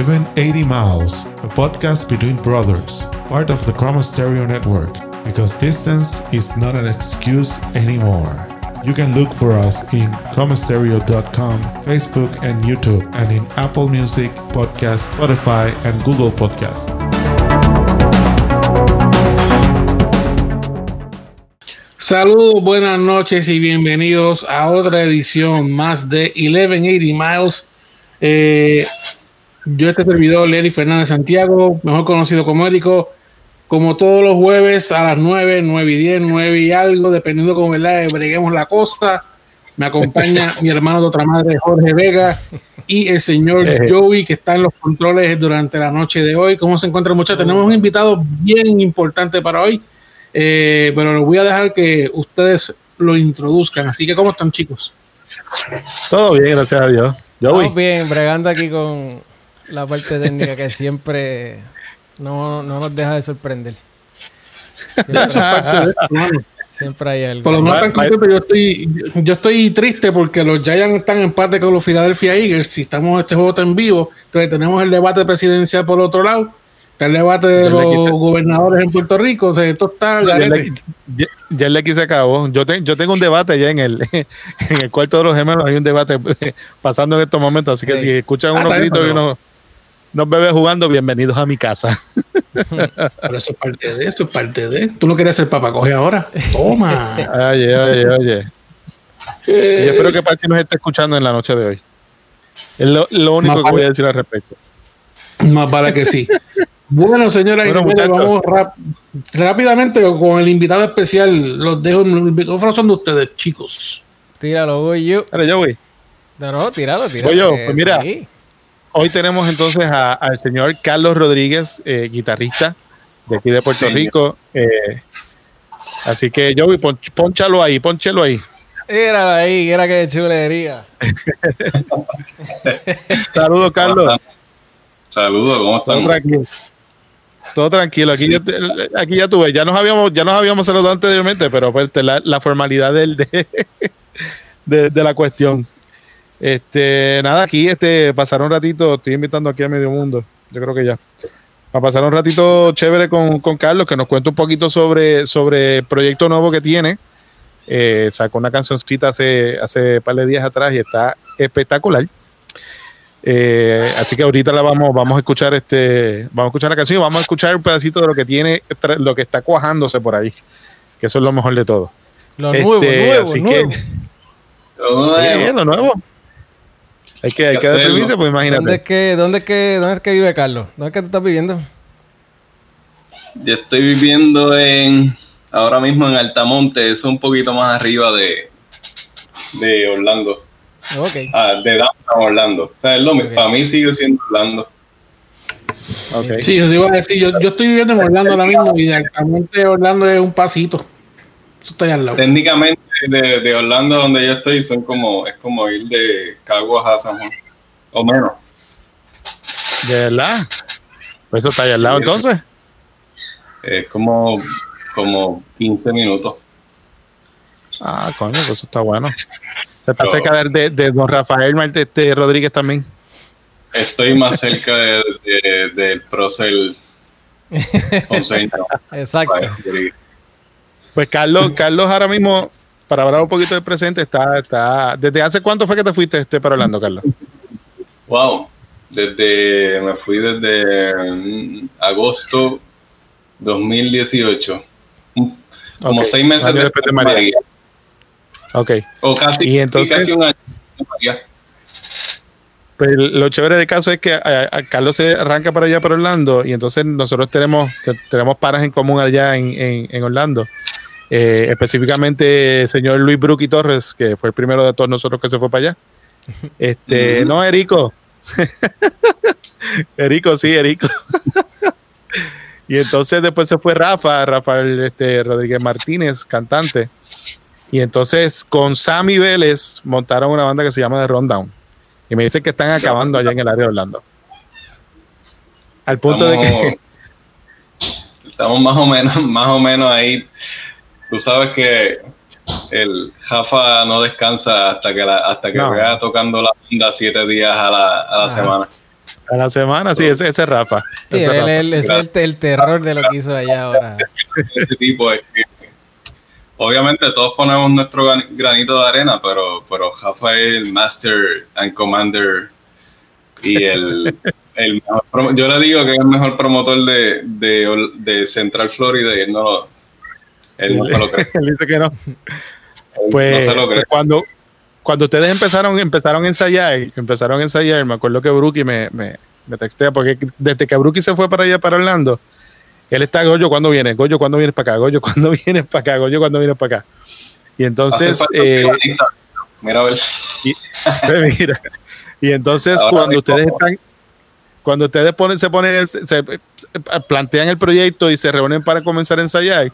1180 Miles, a podcast between brothers, part of the Chroma Stereo Network, because distance is not an excuse anymore. You can look for us in chromastereo.com, Facebook, and YouTube, and in Apple Music, Podcast, Spotify, and Google Podcast. Saludos, buenas noches y bienvenidos a otra edición más de 1180 Miles. Eh, yo este servidor, Lery Fernández Santiago, mejor conocido como Érico, como todos los jueves a las 9, 9 y 10, 9 y algo, dependiendo cómo ¿verdad? breguemos la cosa. Me acompaña mi hermano de otra madre, Jorge Vega, y el señor Joey, que está en los controles durante la noche de hoy. ¿Cómo se encuentra, muchachos? Tenemos un invitado bien importante para hoy, eh, pero les voy a dejar que ustedes lo introduzcan. Así que, ¿cómo están, chicos? Todo bien, gracias a Dios. Joey. Estamos bien, bregando aquí con la parte técnica que siempre no, no nos deja de sorprender. Siempre, hay algo. Por lo menos yo estoy, yo estoy triste porque los Giants están en empate con los Philadelphia Eagles. Si estamos este juego en vivo, entonces tenemos el debate presidencial por otro lado. Está el debate de los gobernadores en Puerto Rico. O sea, esto está. Ya, ya, el X se acabó. Yo, yo tengo un debate ya en el, en el cuarto de los gemelos. Hay un debate pasando en estos momentos. Así que si escuchan unos ah, gritos y unos nos bebés jugando, bienvenidos a mi casa. Pero eso es parte de eso, es parte de. Tú no quieres ser papá, coge ahora. Toma. Oye, oye, oye. yo espero que Pachi nos esté escuchando en la noche de hoy. Es lo, único que voy a decir al respecto. Más para que sí. Bueno, señora, vamos rápidamente con el invitado especial. Los dejo, el micrófono son de ustedes, chicos. Tíralo, voy yo. Dale, yo voy. No, no, tíralo, tíralo. Voy yo, pues mira. Hoy tenemos entonces al señor Carlos Rodríguez, eh, guitarrista de aquí de Puerto Rico. Eh, así que yo pon, ponchalo ahí, ponchelo ahí. Era ahí, era que chulería. Saludos, Carlos. Saludos, ¿cómo están? Todo tranquilo. Todo tranquilo. Aquí, aquí ya tuve, ya nos habíamos, ya nos habíamos saludado anteriormente, pero pues, la, la formalidad del, de, de la cuestión. Este, nada, aquí este, pasar un ratito, estoy invitando aquí a Medio Mundo, yo creo que ya. A pasar un ratito chévere con, Carlos, que nos cuente un poquito sobre, sobre el proyecto nuevo que tiene. Eh, sacó una cancioncita hace, hace un par de días atrás y está espectacular. Eh, así que ahorita la vamos, vamos a escuchar este, vamos a escuchar la canción y vamos a escuchar un pedacito de lo que tiene, lo que está cuajándose por ahí. Que eso es lo mejor de todo. Lo nuevo, este, nuevo, así Que, lo nuevo. Hay que, hay que dar permiso, pues imagínate. ¿Dónde es, que, dónde, es que, ¿Dónde es que vive Carlos? ¿Dónde es que tú estás viviendo? Yo estoy viviendo en ahora mismo en Altamonte, eso es un poquito más arriba de, de Orlando. Okay. Ah, de Downtown Orlando. O sea, es lo mismo. Para mí sigue siendo Orlando. Okay. Sí, yo iba a decir, yo, yo estoy viviendo en Orlando ahora mismo y de Altamonte Orlando es un pasito. Eso está al lado. Técnicamente de, de, Orlando donde yo estoy son como, es como ir de Caguas a San Juan, o menos. ¿De verdad? Pues eso está ahí al lado entonces. Es como, como 15 minutos. Ah, coño, pues eso está bueno. Se está cerca de, de, don Rafael este, Rodríguez también. Estoy más cerca del de, de, Procel. Exacto. Pues Carlos, Carlos ahora mismo para hablar un poquito del presente, está, está. ¿Desde hace cuánto fue que te fuiste este, para Orlando, Carlos? Wow, desde. Me fui desde mm, agosto 2018. Como seis meses después de María. Ok. O casi, y entonces, casi un año Pues lo chévere del caso es que a, Carlos se arranca para allá, para Orlando, y entonces nosotros tenemos, tenemos paras en común allá en, en, en Orlando. Eh, específicamente el señor Luis Bruki Torres, que fue el primero de todos nosotros que se fue para allá. Este, no, Erico. Erico, sí, Erico. y entonces después se fue Rafa, Rafael este, Rodríguez Martínez, cantante. Y entonces con Sammy Vélez montaron una banda que se llama The Rundown. Y me dicen que están acabando allá en el área de Orlando. Al punto de que. Estamos más o menos, más o menos ahí Tú sabes que el Jafa no descansa hasta que hasta que vaya tocando la banda siete días a la, a la semana. A la semana, sí, ese, ese es Rafa. Sí, Ese es él, Rafa. él- es el, el terror de lo que hizo allá ahora. ese tipo es que obviamente todos ponemos nuestro gran- granito de arena, pero, pero Rafa es el master and commander y el, el mejor yo le digo que es el mejor promotor de, de, de Central Florida y él no lo, él no lo cree. Él dice que no. Pues, no se lo cree. cuando, cuando ustedes empezaron, empezaron a ensayar, empezaron a ensayar, me acuerdo que Brookie me, me, me textea, porque desde que Brookie se fue para allá, para Orlando, él está, Goyo, ¿cuándo viene? Goyo, ¿cuándo vienes para acá? Goyo, ¿cuándo vienes para acá? Goyo, ¿cuándo vienes para acá? Y entonces, eh. Mira a ver. mira, y entonces Ahora cuando ustedes están, cuando ustedes ponen, se ponen, se, se plantean el proyecto y se reúnen para comenzar a ensayar,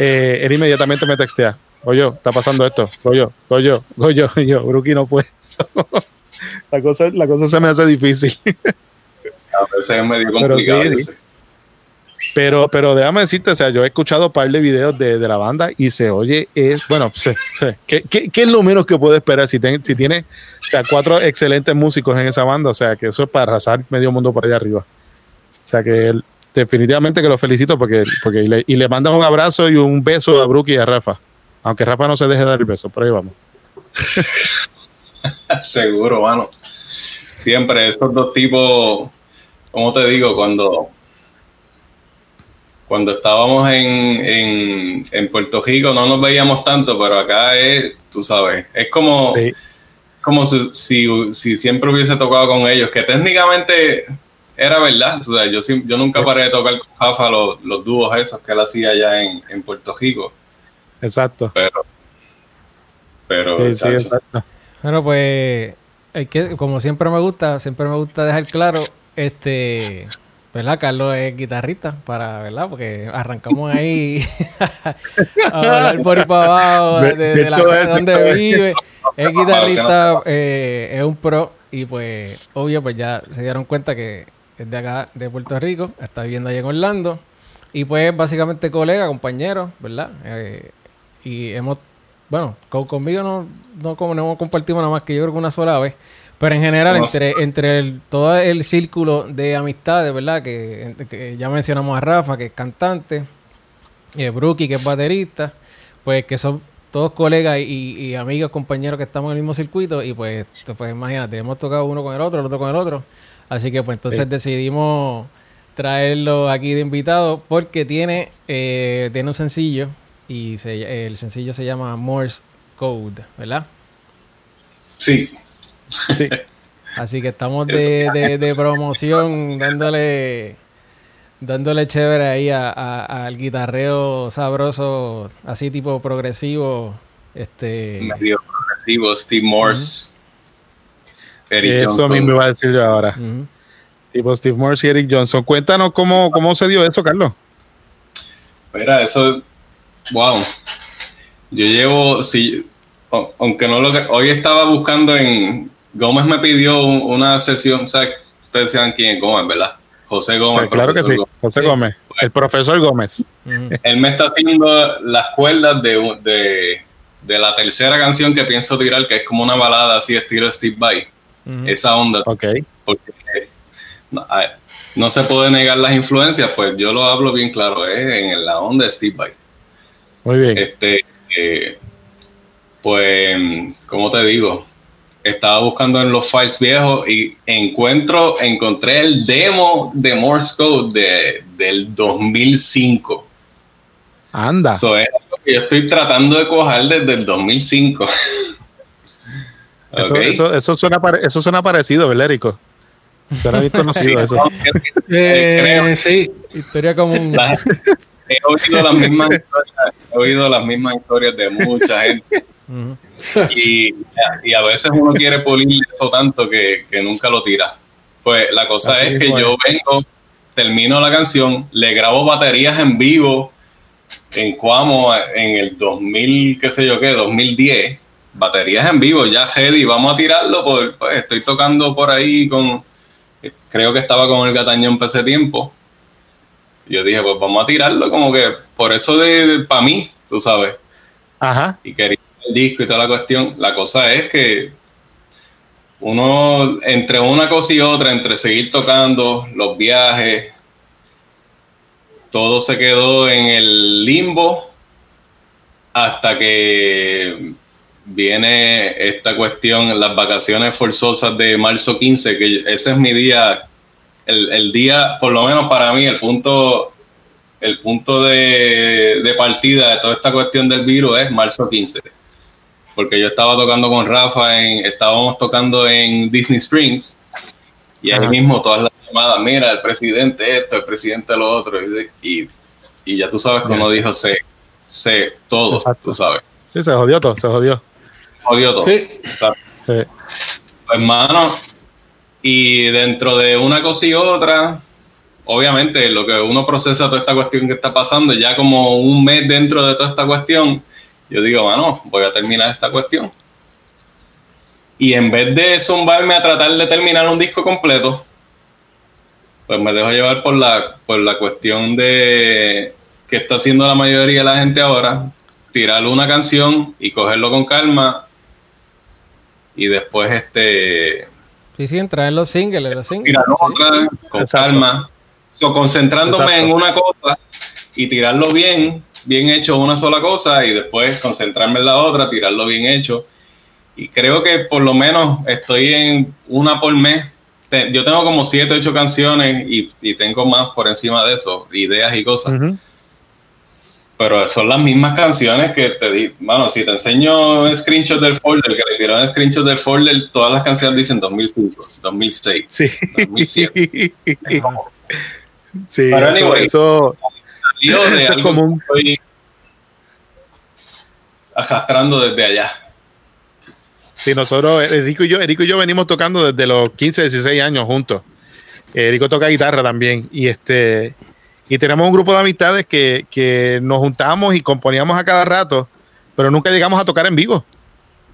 eh, él inmediatamente me textea. Goyo, está pasando esto. Goyo, Goyo, Goyo, yo, Brookie no puede. la, cosa, la cosa se me hace difícil. A veces es medio Pero complicado. yo sí. Pero, pero déjame decirte, o sea, yo he escuchado un par de videos de, de la banda y se oye, es, bueno, sí, sí. ¿Qué, qué, qué es lo menos que puedo esperar si, ten- si tiene o sea, cuatro excelentes músicos en esa banda? O sea, que eso es para arrasar medio mundo por allá arriba. O sea, que definitivamente que lo felicito porque, porque y, le, y le mandas un abrazo y un beso a Brookie y a Rafa. Aunque Rafa no se deje dar el beso, por ahí vamos. Seguro, mano. Siempre esos dos tipos, como te digo, cuando cuando estábamos en, en, en Puerto Rico no nos veíamos tanto, pero acá es, tú sabes, es como, Sí. como si, si, si siempre hubiese tocado con ellos, que técnicamente era verdad. O sea, yo, yo nunca paré de tocar con Jafa los, los dúos esos que él hacía allá en, en Puerto Rico, Exacto. pero, pero Sí, sí, exacto. Bueno, pues, hay que, como siempre me gusta, siempre me gusta dejar claro, este, ¿verdad? Carlos es guitarrista, para, ¿verdad? Porque arrancamos ahí a hablar por ahí para abajo, de, De- de de la eso, donde vive. Es guitarrista, eh, es un pro, y pues, obvio, pues ya se dieron cuenta que es de acá, de Puerto Rico, está viviendo allá en Orlando, y pues básicamente colega, compañero, ¿verdad? Eh, y hemos, bueno, con- conmigo no, no, como no compartimos nada más que yo creo que una sola vez, pero en general No entre, entre el- todo el círculo de amistades, ¿verdad? Que, que ya mencionamos a Rafa, que es cantante, eh, Brookie, que es baterista, pues que son todos colegas y, y amigos, compañeros que estamos en el mismo circuito y pues, pues imagínate, hemos tocado uno con el otro, el otro con el otro, así que pues entonces Sí. decidimos traerlo aquí de invitado porque tiene, eh, tiene un sencillo y se- el sencillo se llama Morse Code, ¿verdad? sí, Sí. Así que estamos de, de- de promoción dándole dándole chévere ahí a- a- al guitarreo sabroso, así tipo progresivo. Este medio progresivo, Steve Morse. Eric Eso Johnson. mismo iba a decir yo ahora. Tipo Steve Morse y Eric Johnson. Cuéntanos cómo, cómo se dio eso, Carlos. Mira, eso, wow. Yo llevo, si, aunque no lo, hoy estaba buscando en, Gómez me pidió un- una sesión, o sea, ustedes saben quién es Gómez, ¿verdad? José Gómez. Pues claro que sí. Gómez. José Sí. Gómez. El profesor Gómez. Él me está haciendo las cuerdas de, un- de, de la tercera canción que pienso tirar, que es como una balada así estilo Steve Vai. Esa onda, Ok. porque no, a- no se puede negar las influencias, pues yo lo hablo bien claro, es en la onda de Steve Vai. Muy bien. Este, eh, pues, como te digo, estaba buscando en los files viejos y encuentro, encontré el demo de Morse Code de, del 2005. Anda. Eso es lo que yo estoy tratando de coger desde el 2005. Eso, eso, eso, suena pare- eso suena parecido, ¿verdad, Erico? Suena bien conocido eso. Eh, creo. sí, Historia común. La- he oído las mismas historias, he oído las mismas historias de mucha gente. Y, y a veces uno quiere pulir eso tanto que, que nunca lo tira. Pues la cosa Así es que yo vengo, termino la canción, le grabo baterías en vivo en Cuamo en el 2000, qué sé yo qué, 2010. Baterías en vivo, ya ready, vamos a tirarlo. Por, pues estoy tocando por ahí con, creo que estaba con el Gatañón para ese tiempo. Yo dije, pues vamos a tirarlo, como que por eso de, para mí, tú sabes Ajá. y quería el disco y toda la cuestión. La cosa es que uno, entre una cosa y otra, entre seguir tocando, los viajes, todo se quedó en el limbo hasta que viene esta cuestión, las vacaciones forzosas de marzo 15, que ese es mi día, el, día, por lo menos para mí, el punto, el punto de, de partida de toda esta cuestión del virus es marzo 15 porque yo estaba tocando con Rafa, en, estábamos tocando en Disney Springs, y ahí mismo todas las llamadas, mira, el presidente esto, el presidente lo otro, y, y, ya tú sabes como dijo, sé, sé todo, tú sabes. Sí, se jodió todo, se jodió. Jodió todo. Sí. Exacto. Sí. Hermano, y dentro de una cosa y otra, obviamente lo que uno procesa toda esta cuestión que está pasando, ya como un mes dentro de toda esta cuestión, yo digo, bueno, voy a terminar esta cuestión. Y en vez de zumbarme a tratar de terminar un disco completo, pues me dejo llevar por la, por la cuestión de que está haciendo la mayoría de la gente ahora, tirar una canción y cogerlo con calma y después este... Sí, sí, entrar en los singles, los singles. Tirar otra con calma, concentrándome en una cosa y tirarlo bien bien hecho una sola cosa y después concentrarme en la otra, tirarlo bien hecho. Y creo que por lo menos estoy en una por mes. Yo tengo como siete, ocho canciones y, tengo más por encima de eso, ideas y cosas. Pero son las mismas canciones que te di. Bueno, si te enseño un screenshot del folder, que le tiraron screenshot del folder, todas las canciones dicen 2005, 2006, sí. 2007. sí, Pero eso eso es como un... estoy arrastrando desde allá. Sí, nosotros, Erico y yo, Erico y yo venimos tocando desde los 15, 16 años juntos. Erico toca guitarra también. Y este y tenemos un grupo de amistades que, que nos juntamos y componíamos a cada rato, pero nunca llegamos a tocar en vivo.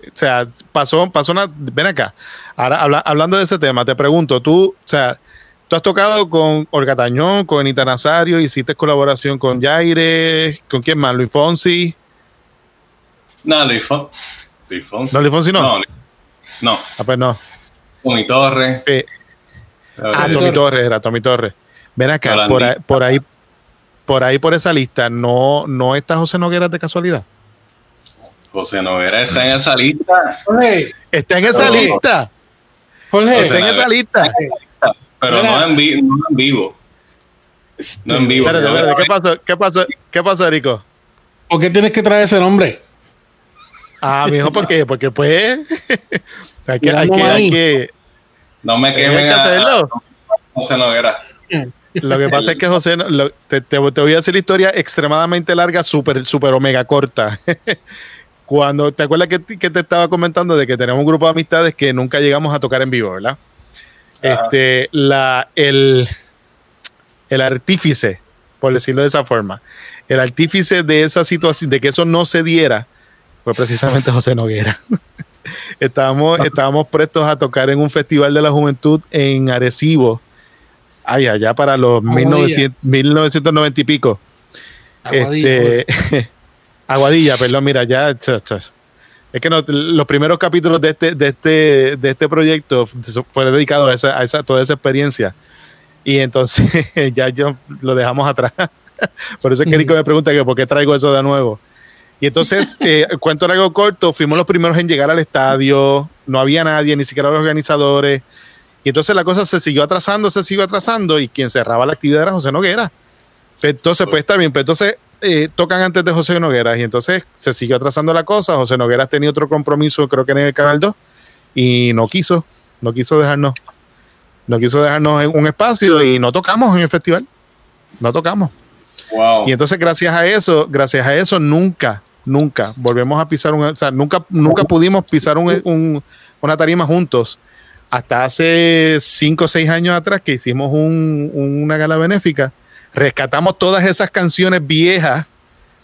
O sea, pasó, pasó una. Ven acá. Ahora, hablando de ese tema, te pregunto, tú, o sea, Tú has tocado con Olga Tañón, con Anita Nazario, hiciste colaboración con Jaire, ¿con quién más? Luis Fonsi. No, Luis, Fonsi. No, Luis Fonsi no. No. Ah, pues no. Torres. Ah, Tommy Torres era, Tommy Torres. Ven acá, por ahí, por ahí, por ahí, por esa lista, ¿no, no está José Noguera de casualidad? José Noguera está en esa lista. Está en esa lista. Jorge, está en esa lista. Pero no en, vivo, no en vivo. No en vivo. Espérate, espérate, ¿qué pasó? ¿Qué pasó? ¿Qué pasó, Erico? ¿Por qué tienes que traer ese nombre? Ah, mijo, ¿por qué? Porque pues hay que, hay que, hay que, no me quemen hay que hacerlo. José Noguera. Lo que pasa es que José, te, te, voy a hacer la historia extremadamente larga, súper, súper omega corta. Cuando, ¿te acuerdas que, que, te estaba comentando de que tenemos un grupo de amistades que nunca llegamos a tocar en vivo, ¿verdad? este, la, el, el artífice, por decirlo de esa forma, el artífice de esa situación, de que eso no se diera, fue precisamente José Noguera. estábamos, estábamos prestos a tocar en un festival de la juventud en Arecibo, ay, allá para los 1990 y pico. Aguadilla, este, Aguadilla, perdón, mira, ya, es que los primeros capítulos de este, de este, de este proyecto fueron dedicados a, esa, a esa, toda esa experiencia. Y entonces ya yo lo dejamos atrás. Por eso es que Rico me pregunta que por qué traigo eso de nuevo. Y entonces, eh, cuento algo corto, fuimos los primeros en llegar al estadio, no había nadie, ni siquiera los organizadores. Y entonces la cosa se siguió atrasando, se siguió atrasando, y quien cerraba la actividad era José Noguera. Entonces, pues está bien, pero entonces eh, tocan antes de José Noguera y entonces se siguió atrasando la cosa. José Noguera tenía otro compromiso, creo que en el Canal 2, y no quiso, no quiso dejarnos, no quiso dejarnos en un espacio y no tocamos en el festival. No tocamos. Y entonces, gracias a eso, gracias a eso, nunca, nunca volvemos a pisar un, o sea, nunca, nunca pudimos pisar un, una tarima juntos. Hasta hace cinco o seis años atrás que hicimos una gala benéfica rescatamos todas esas canciones viejas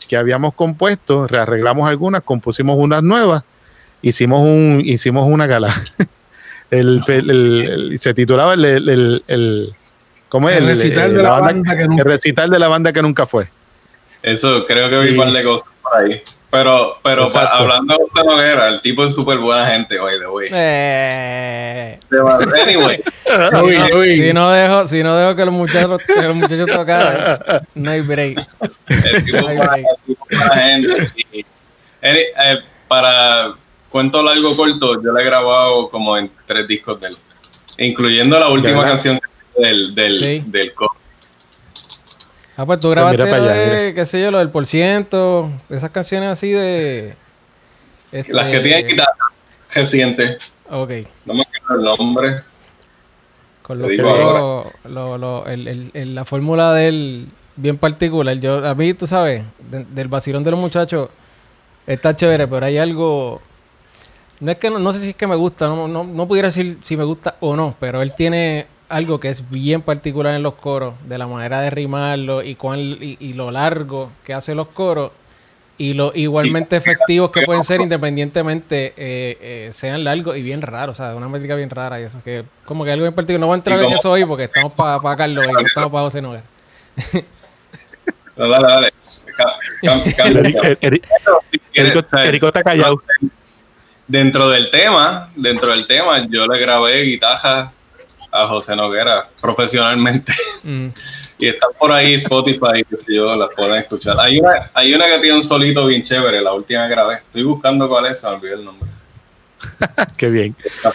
que habíamos compuesto, rearreglamos algunas, compusimos unas nuevas, hicimos, un, hicimos una gala. el, se titulaba el, el, ¿cómo es? El, recital de la, banda, que nunca, el recital de la banda que nunca fue. Eso, creo que vi un par de cosas por ahí. Pero, pero pa- hablando de José Noguera, el tipo es súper buena gente, oye, de güey. Eh, Anyway, si no dejo, si no dejo que los muchachos, que los muchachos tocaran, no hay break. el tipo es buena, gente. Y, eh, eh, para cuento largo corto, yo le he grabado como en tres discos de él, incluyendo la última canción del, del, Sí. del co- Ah, pues tú grabaste mira para lo allá, de, qué sé yo, lo del por ciento, esas canciones así de... este, Las que tienen guitarra reciente, Ok, no me acuerdo el nombre. con digo coros, lo, lo- el- el- el- la fórmula de él bien particular. Yo, a mí, tú sabes, de- del vacilón de los muchachos, está chévere, pero hay algo... No es que no, no sé si es que me gusta, no, no, no pudiera decir si me gusta o no, pero él tiene algo que es bien particular en los coros, de la manera de rimarlo y, cuán, y, y lo largo que hace los coros y lo igualmente efectivos que pueden ser independientemente eh, eh, sean largos y bien raros, o sea, una métrica bien rara y eso, que como que algo bien particular. No voy a entrar en eso hoy porque estamos para Carlos y no estamos para José Noguera. No, dale, dale. Erico, Erico está callado. Dentro del tema, dentro del tema, yo le grabé guitarra a José Noguera profesionalmente. Mm. Y están por ahí Spotify, que sé yo, las pueden escuchar. Hay una, hay una que tiene un solito bien chévere, la última que grabé. Estoy buscando cuál es, se me olvidó el nombre. Qué bien. La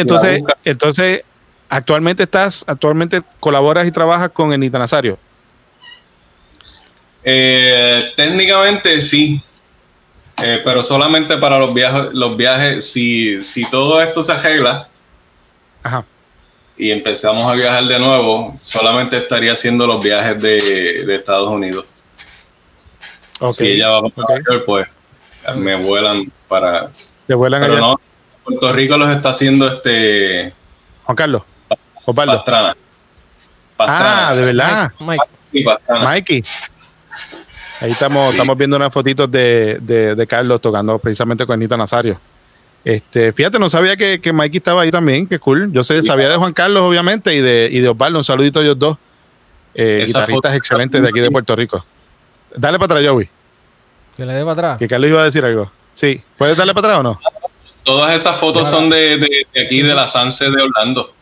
entonces, entonces, actualmente estás, actualmente colaboras y trabajas con Enita Nazario. Eh, técnicamente sí, Eh, pero solamente para los viajes. Los viajes, si, si todo esto se arregla Ajá. Y empezamos a viajar de nuevo, solamente estaría haciendo los viajes de, de Estados Unidos. Si ella va para Ok. Nueva York, pues me vuelan para. Te vuelan Pero allá. no, Puerto Rico los está haciendo este Juan Carlos. Osvaldo. Pastrana. Pastrana. Ah, de verdad. Mike. Mikey. Ahí estamos, estamos viendo unas fotitos de, de, de Carlos tocando precisamente con Anita Nazario. Este, fíjate, no sabía que, que Mikey estaba ahí también, qué cool. Yo sé, sabía de Juan Carlos, obviamente, y de, y de Osvaldo. Un saludito a ellos dos. Eh, guitarristas excelentes de aquí de Puerto Rico. Dale para atrás, Joey. que le dé para atrás. Que Carlos iba a decir algo. Sí. ¿Puedes darle para atrás o no? Todas esas fotos son de, de- de aquí, de la Sanse de Orlando.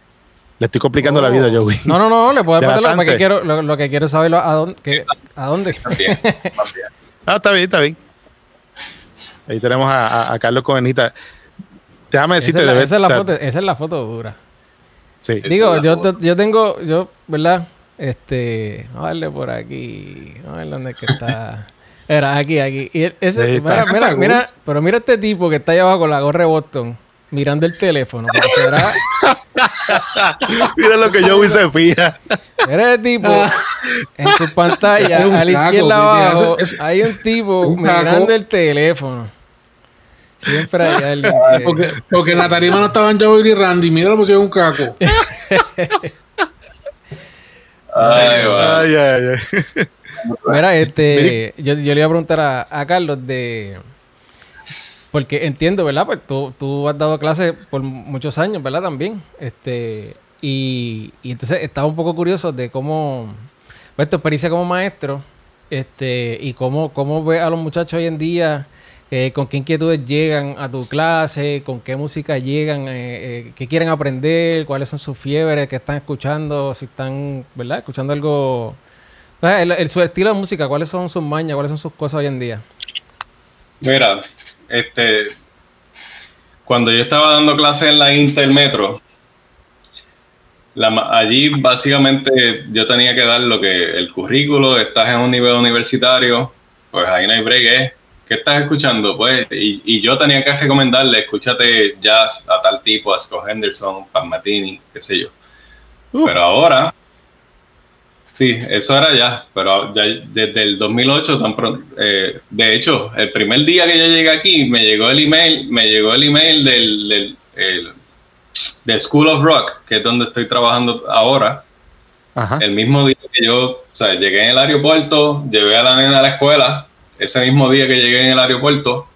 Le estoy complicando la vida, Joey. No, no, no, le puedo dar para atrás quiero, lo, lo que quiero es saber a dónde. que- ¿A dónde? También, también. Ah, está bien, está bien. Ahí tenemos a, a- a Carlos con Déjame Esa decirte, es, la, debe- esa es la foto, esa es la foto dura. Sí. Digo, yo, foto. yo tengo, yo, ¿verdad? Este, vamos a darle por aquí. Vamos a ver dónde es que está. Era aquí, aquí. Y el- ese, mira, mira, pero mira este tipo que está allá abajo con la gorra de Boston, mirando el teléfono. Mira lo que Joey se fija. mira ese tipo en su pantalla, a la izquierda abajo, hay un tipo un mirando el teléfono. Siempre hay alguien que- Porque, porque en la tarima no estaban Joey y Randy. Mira, lo pusieron un caco. Ay. Ay, ay, ay. Mira, este, yo, yo le iba a preguntar a, a Carlos de... Porque entiendo, ¿verdad? Pues tú, tú has dado clases por muchos años, ¿verdad? También. Este, y, y entonces estaba un poco curioso de cómo, pues tu experiencia como maestro, este, y cómo, cómo ves a los muchachos hoy en día, eh, con qué inquietudes llegan a tu clase, con qué música llegan, eh, eh, qué quieren aprender, cuáles son sus fiebres, qué están escuchando, si están, ¿verdad? Escuchando algo... El, su estilo de música, ¿cuáles son sus mañas? ¿Cuáles son sus cosas hoy en día? Mira, este, cuando yo estaba dando clases en la Intermetro, la allí básicamente yo tenía que dar lo que el currículo, estás en un nivel universitario, pues ahí no hay break. ¿Qué estás escuchando? Pues, y, y yo tenía que recomendarle, escúchate jazz a tal tipo, a Scott Henderson, Pat Matini, qué sé yo. Pero ahora, sí, eso era ya, pero ya desde el 2008, tan pronto, eh, de hecho, el primer día que yo llegué aquí, me llegó el email, me llegó el email del, del el- de School of Rock, que es donde estoy trabajando ahora, Ajá. el mismo día que yo, o sea, llegué en el aeropuerto, llevé a la nena a la escuela, ese mismo día que llegué en el aeropuerto,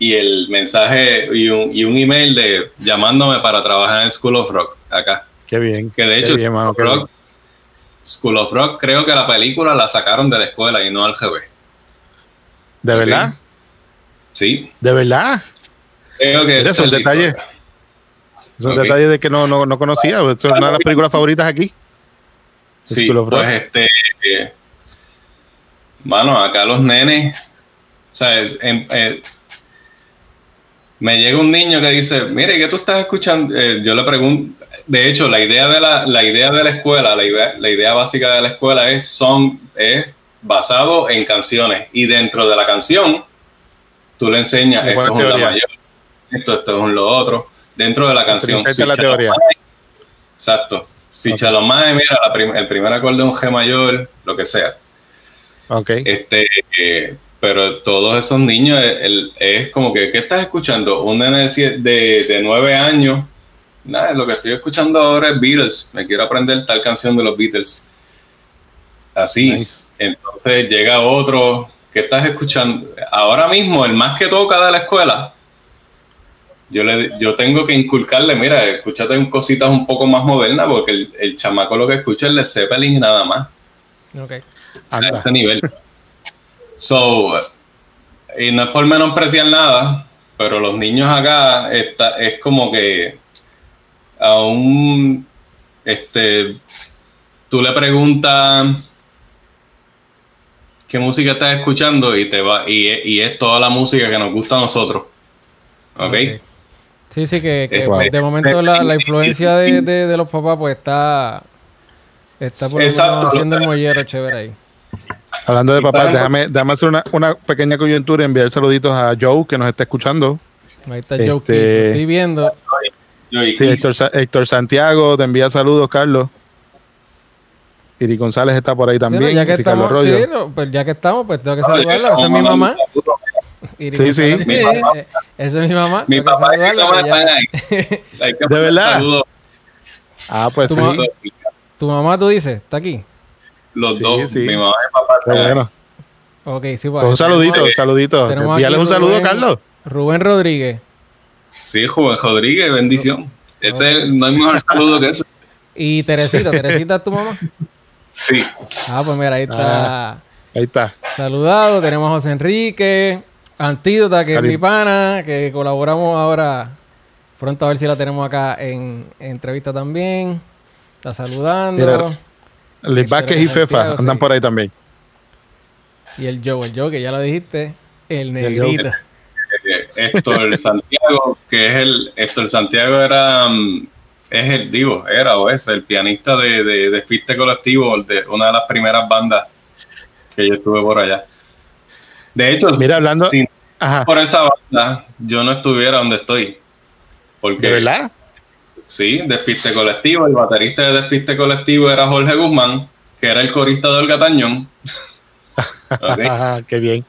y el mensaje y un, y un email de llamándome para trabajar en School of Rock acá. Qué bien. Que de hecho, bien, mano, qué Rock- School of Rock, creo que la película la sacaron de la escuela y no al GB. ¿De verdad? Sí. ¿De verdad? Creo que Mira, es son el detalles. Son Ok. detalles de que no, no, no conocía. Es una de las películas favoritas aquí. Sí, School of pues Rock. este. eh, mano, acá los nenes. ¿Sabes? En- eh, me llega un niño que dice: Mire, ¿qué tú estás escuchando? Eh, yo le pregunto. De hecho, la idea de la, la idea de la escuela, la idea, la idea básica de la escuela es son es basado en canciones. Y dentro de la canción, tú le enseñas esto es un la mayor, esto, esto es un lo otro. Dentro de la canción. Esa es la Si teoría. Exacto. Si Ok. Chalomae, mira, la prim- el primer acorde es un G mayor, lo que sea. Ok. Este, eh, pero todos esos niños el- el- es como que, ¿qué estás escuchando? Un nene de, de, de nueve años, nada, lo que estoy escuchando ahora es Beatles, me quiero aprender tal canción de los Beatles. Así. Nice. Entonces llega otro, ¿qué estás escuchando? Ahora mismo, el más que toca de la escuela, yo, le, yo tengo que inculcarle, mira, escúchate cositas un poco más modernas, porque el, el chamaco lo que escucha es Led Zeppelin y nada más A ese nivel. So, y no es por menospreciar nada, pero los niños acá está, es como que aún este tú le preguntas qué música estás escuchando y te va y, es- y es toda la música que nos gusta a nosotros. ¿Ok? Sí, sí, que, que, Es- de momento la, la influencia de, de, de los papás pues está, está por Exacto. haciendo el mollero chévere ahí. Hablando de papás, ¿Saben por- déjame, déjame hacer una, una pequeña coyuntura y enviar saluditos a Joe, que nos está escuchando. Ahí está Este- Joe Kiss, lo estoy viendo. Sí. Héctor, Héctor Santiago, te envía saludos, Carlos. Iri González está por ahí Sí, no, también. ya que estamos, sí, no, pues ya que estamos, pues tengo que saludarla. Esa es mi mamá. Iri Sí, sí. Mi eh, eh, Esa es mi mamá. Mi papá mamá pues que ¿De verdad? Ah, pues Tu sí. mamá- Tu mamá, tú dices, está aquí. Los Sí, dos, sí. mi mamá y papá. Están ahí. bueno. Ok, sí, pues. Pues un saludito, un saludito. Envíale un saludo, Rubén- Carlos. Rubén Rodríguez. Sí, Juven Rodríguez, bendición. Ese, no hay mejor saludo que ese. Y Teresita, Teresita es tu mamá. Sí. Ah, pues mira, ahí está. Ahí está. Saludado. Tenemos a José Enrique, Antídota, que es mi pana, que colaboramos ahora. Pronto a ver si la tenemos acá en, en entrevista también. Está saludando. Mira. Héctor Vázquez y Fefa andan sí. por ahí también. Y el Joe, el Joe, que ya lo dijiste. El negrito. Héctor Santiago, que es el. Héctor Santiago era. mm, Es el, digo, era o es el pianista de, de Despiste Colectivo, de una de las primeras bandas que yo estuve por allá. De hecho, Mira, hablando- si no Ajá. por esa banda, yo no estuviera donde estoy. Porque ¿De verdad? Sí, Despiste Colectivo. El baterista de Despiste Colectivo era Jorge Guzmán, que era el corista de Olga Tañón. Qué bien.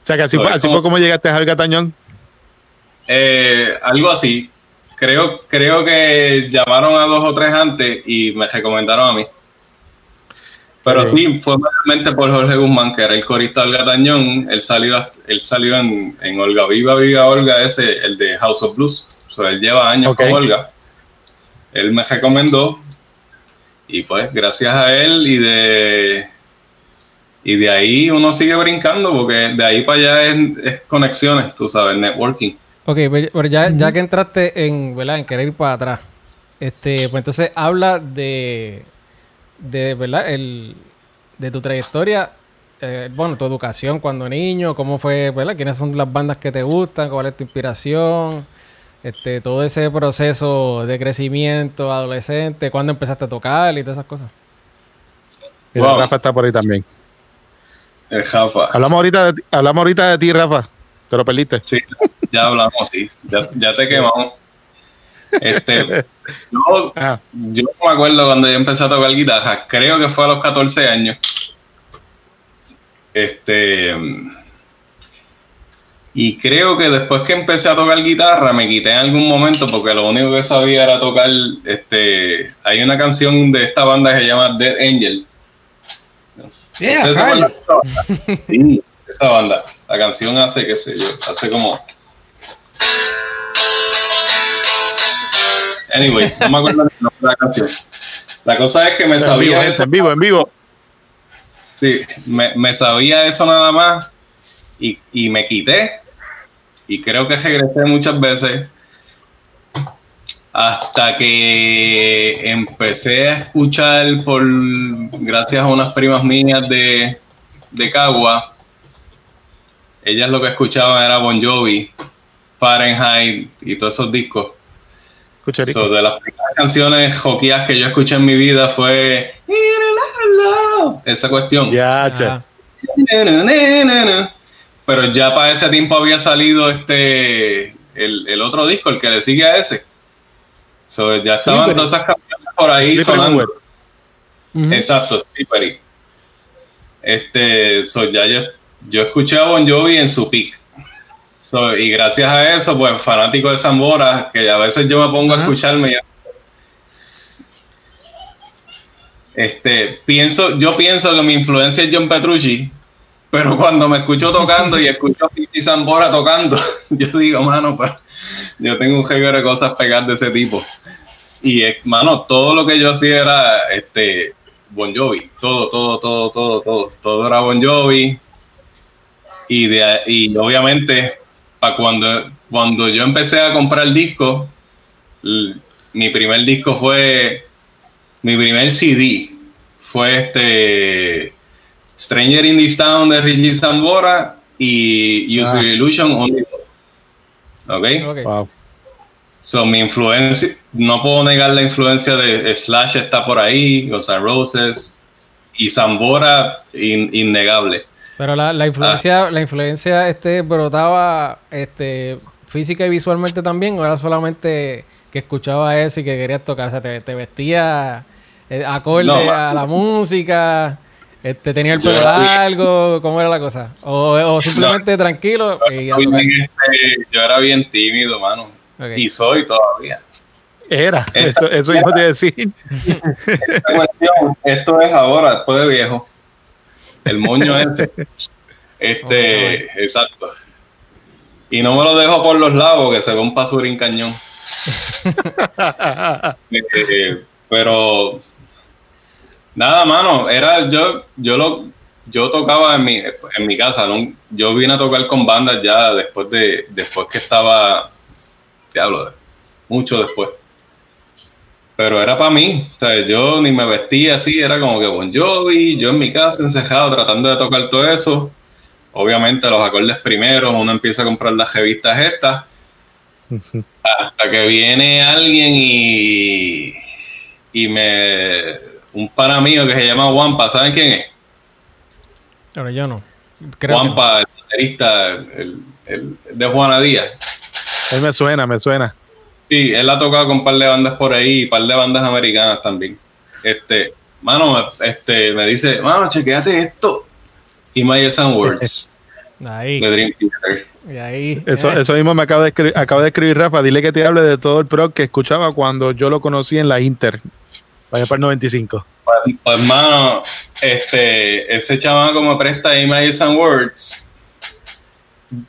O sea que así, fue, así como- fue como llegaste a Olga Tañón. Eh, algo así. Creo, creo que llamaron a dos o tres antes y me recomendaron a mí. Pero sí, fue mayormente por Jorge Guzmán, que era el corista de Olga Tañón. Él salió, él salió en, en Olga Viva, Viva Olga, ese, el de House of Blues. O sea, él lleva años con Olga. Él me recomendó. Y pues, gracias a él y de. Y de ahí uno sigue brincando, porque de ahí para allá es, es conexiones, tú sabes, networking. Ok, pues, pero ya, ya que entraste en, ¿verdad? en querer ir para atrás, este, pues entonces habla de, de ¿verdad? El, de tu trayectoria, eh, bueno, tu educación cuando niño, cómo fue, ¿verdad? ¿Quiénes son las bandas que te gustan? ¿Cuál es tu inspiración? Este, todo ese proceso de crecimiento adolescente, cuándo empezaste a tocar y todas esas cosas. Mira, Wow. Rafa está por ahí también. El Jafa. Hablamos ahorita, de, hablamos ahorita de ti, Rafa. Te lo perdiste. Sí, ya hablamos, sí. Ya, ya te quemamos. Este, yo, Ah, yo me acuerdo cuando yo empecé a tocar guitarra. Creo que fue a los 14 años. Este. Y creo que después que empecé a tocar guitarra, me quité en algún momento porque lo único que sabía era tocar. Este, hay una canción de esta banda que se llama Dead Angel. Yeah, ¿Ustedes se rayo. acuerdan de esa banda? Sí, esa banda. La canción hace, qué sé yo, hace como. Anyway, no me acuerdo el nombre de la canción. La cosa es que me en sabía eso. en vivo, en vivo. Sí, me, me sabía eso nada más y, y me quité y creo que regresé muchas veces hasta que empecé a escuchar por gracias a unas primas mías de, de Cagua ellas lo que escuchaban era Bon Jovi Fahrenheit y todos esos discos. So, de las primeras canciones joquías que yo escuché en mi vida fue esa cuestión. Ya pero ya para ese tiempo había salido este el, el otro disco el que le sigue a ese So, ya estaban todas esas canciones por ahí sonando. Exacto, Slippery. Este, so, ya yo, yo escuché a Bon Jovi en su pick. So, y gracias a eso, pues fanático de Zambora, que a veces yo me pongo a escucharme. Este, pienso, yo pienso que mi influencia es John Petrucci, pero cuando me escucho tocando y escucho a Piti Zambora tocando, yo digo, mano, pues yo tengo un jefe de cosas pegadas de ese tipo. Y, hermano, todo lo que yo hacía era este Bon Jovi. Todo, todo, todo, todo, todo. Todo era Bon Jovi. Y, de, y obviamente, para cuando, cuando yo empecé a comprar discos, mi primer disco fue. Mi primer CD fue este. Stranger in this Town de Richie Zambora y User ah. Illusion Only. ¿Ok? Wow. So, mi influencia, no puedo negar la influencia de Slash está por ahí, Guns N' Roses y Zambora, innegable. Pero la, la influencia, ah. la influencia este, brotaba este, física y visualmente también, o era solamente que escuchaba eso y que querías tocar, o sea, te, te vestía eh, acorde a la música. Este, ¿Tenía el pelo largo? ¿Cómo era la cosa? ¿O, simplemente tranquilo? yo era bien tímido, mano. Y soy todavía. Era, eso, eso iba a decir. esto es ahora, después de viejo. El moño ese. Este, exacto. Y no me lo dejo por los lados, que se ve un pasurín cañón. Eh, pero nada, mano, era yo, yo lo, yo tocaba en mi, en mi casa, ¿no? yo vine a tocar con bandas ya después de, después que estaba te hablo mucho después. Pero era para mí, o sea, yo ni me vestía así, era como que Bon Jovi, yo en mi casa encejado tratando de tocar todo eso. Obviamente los acordes primeros, uno empieza a comprar las revistas estas, hasta que viene alguien y, y me... Un pana mío que se llama Wampa, ¿saben quién es? Ahora yo no. Wampa, el baterista el, el, de Juana Díaz. Él me suena, me suena. Sí, él ha tocado con un par de bandas por ahí, un par de bandas americanas también. Este, mano, este, me dice, mano, chequeate esto. Y My and Words. Ahí. De Dream Theater. Y ahí, eso, eso mismo me acaba de, escribir, acaba de escribir Rafa. Dile que te hable de todo el pro que escuchaba cuando yo lo conocí en la Inter. Vaya para el 95. Pues, pues mano, este, ese chaval como presta My and Words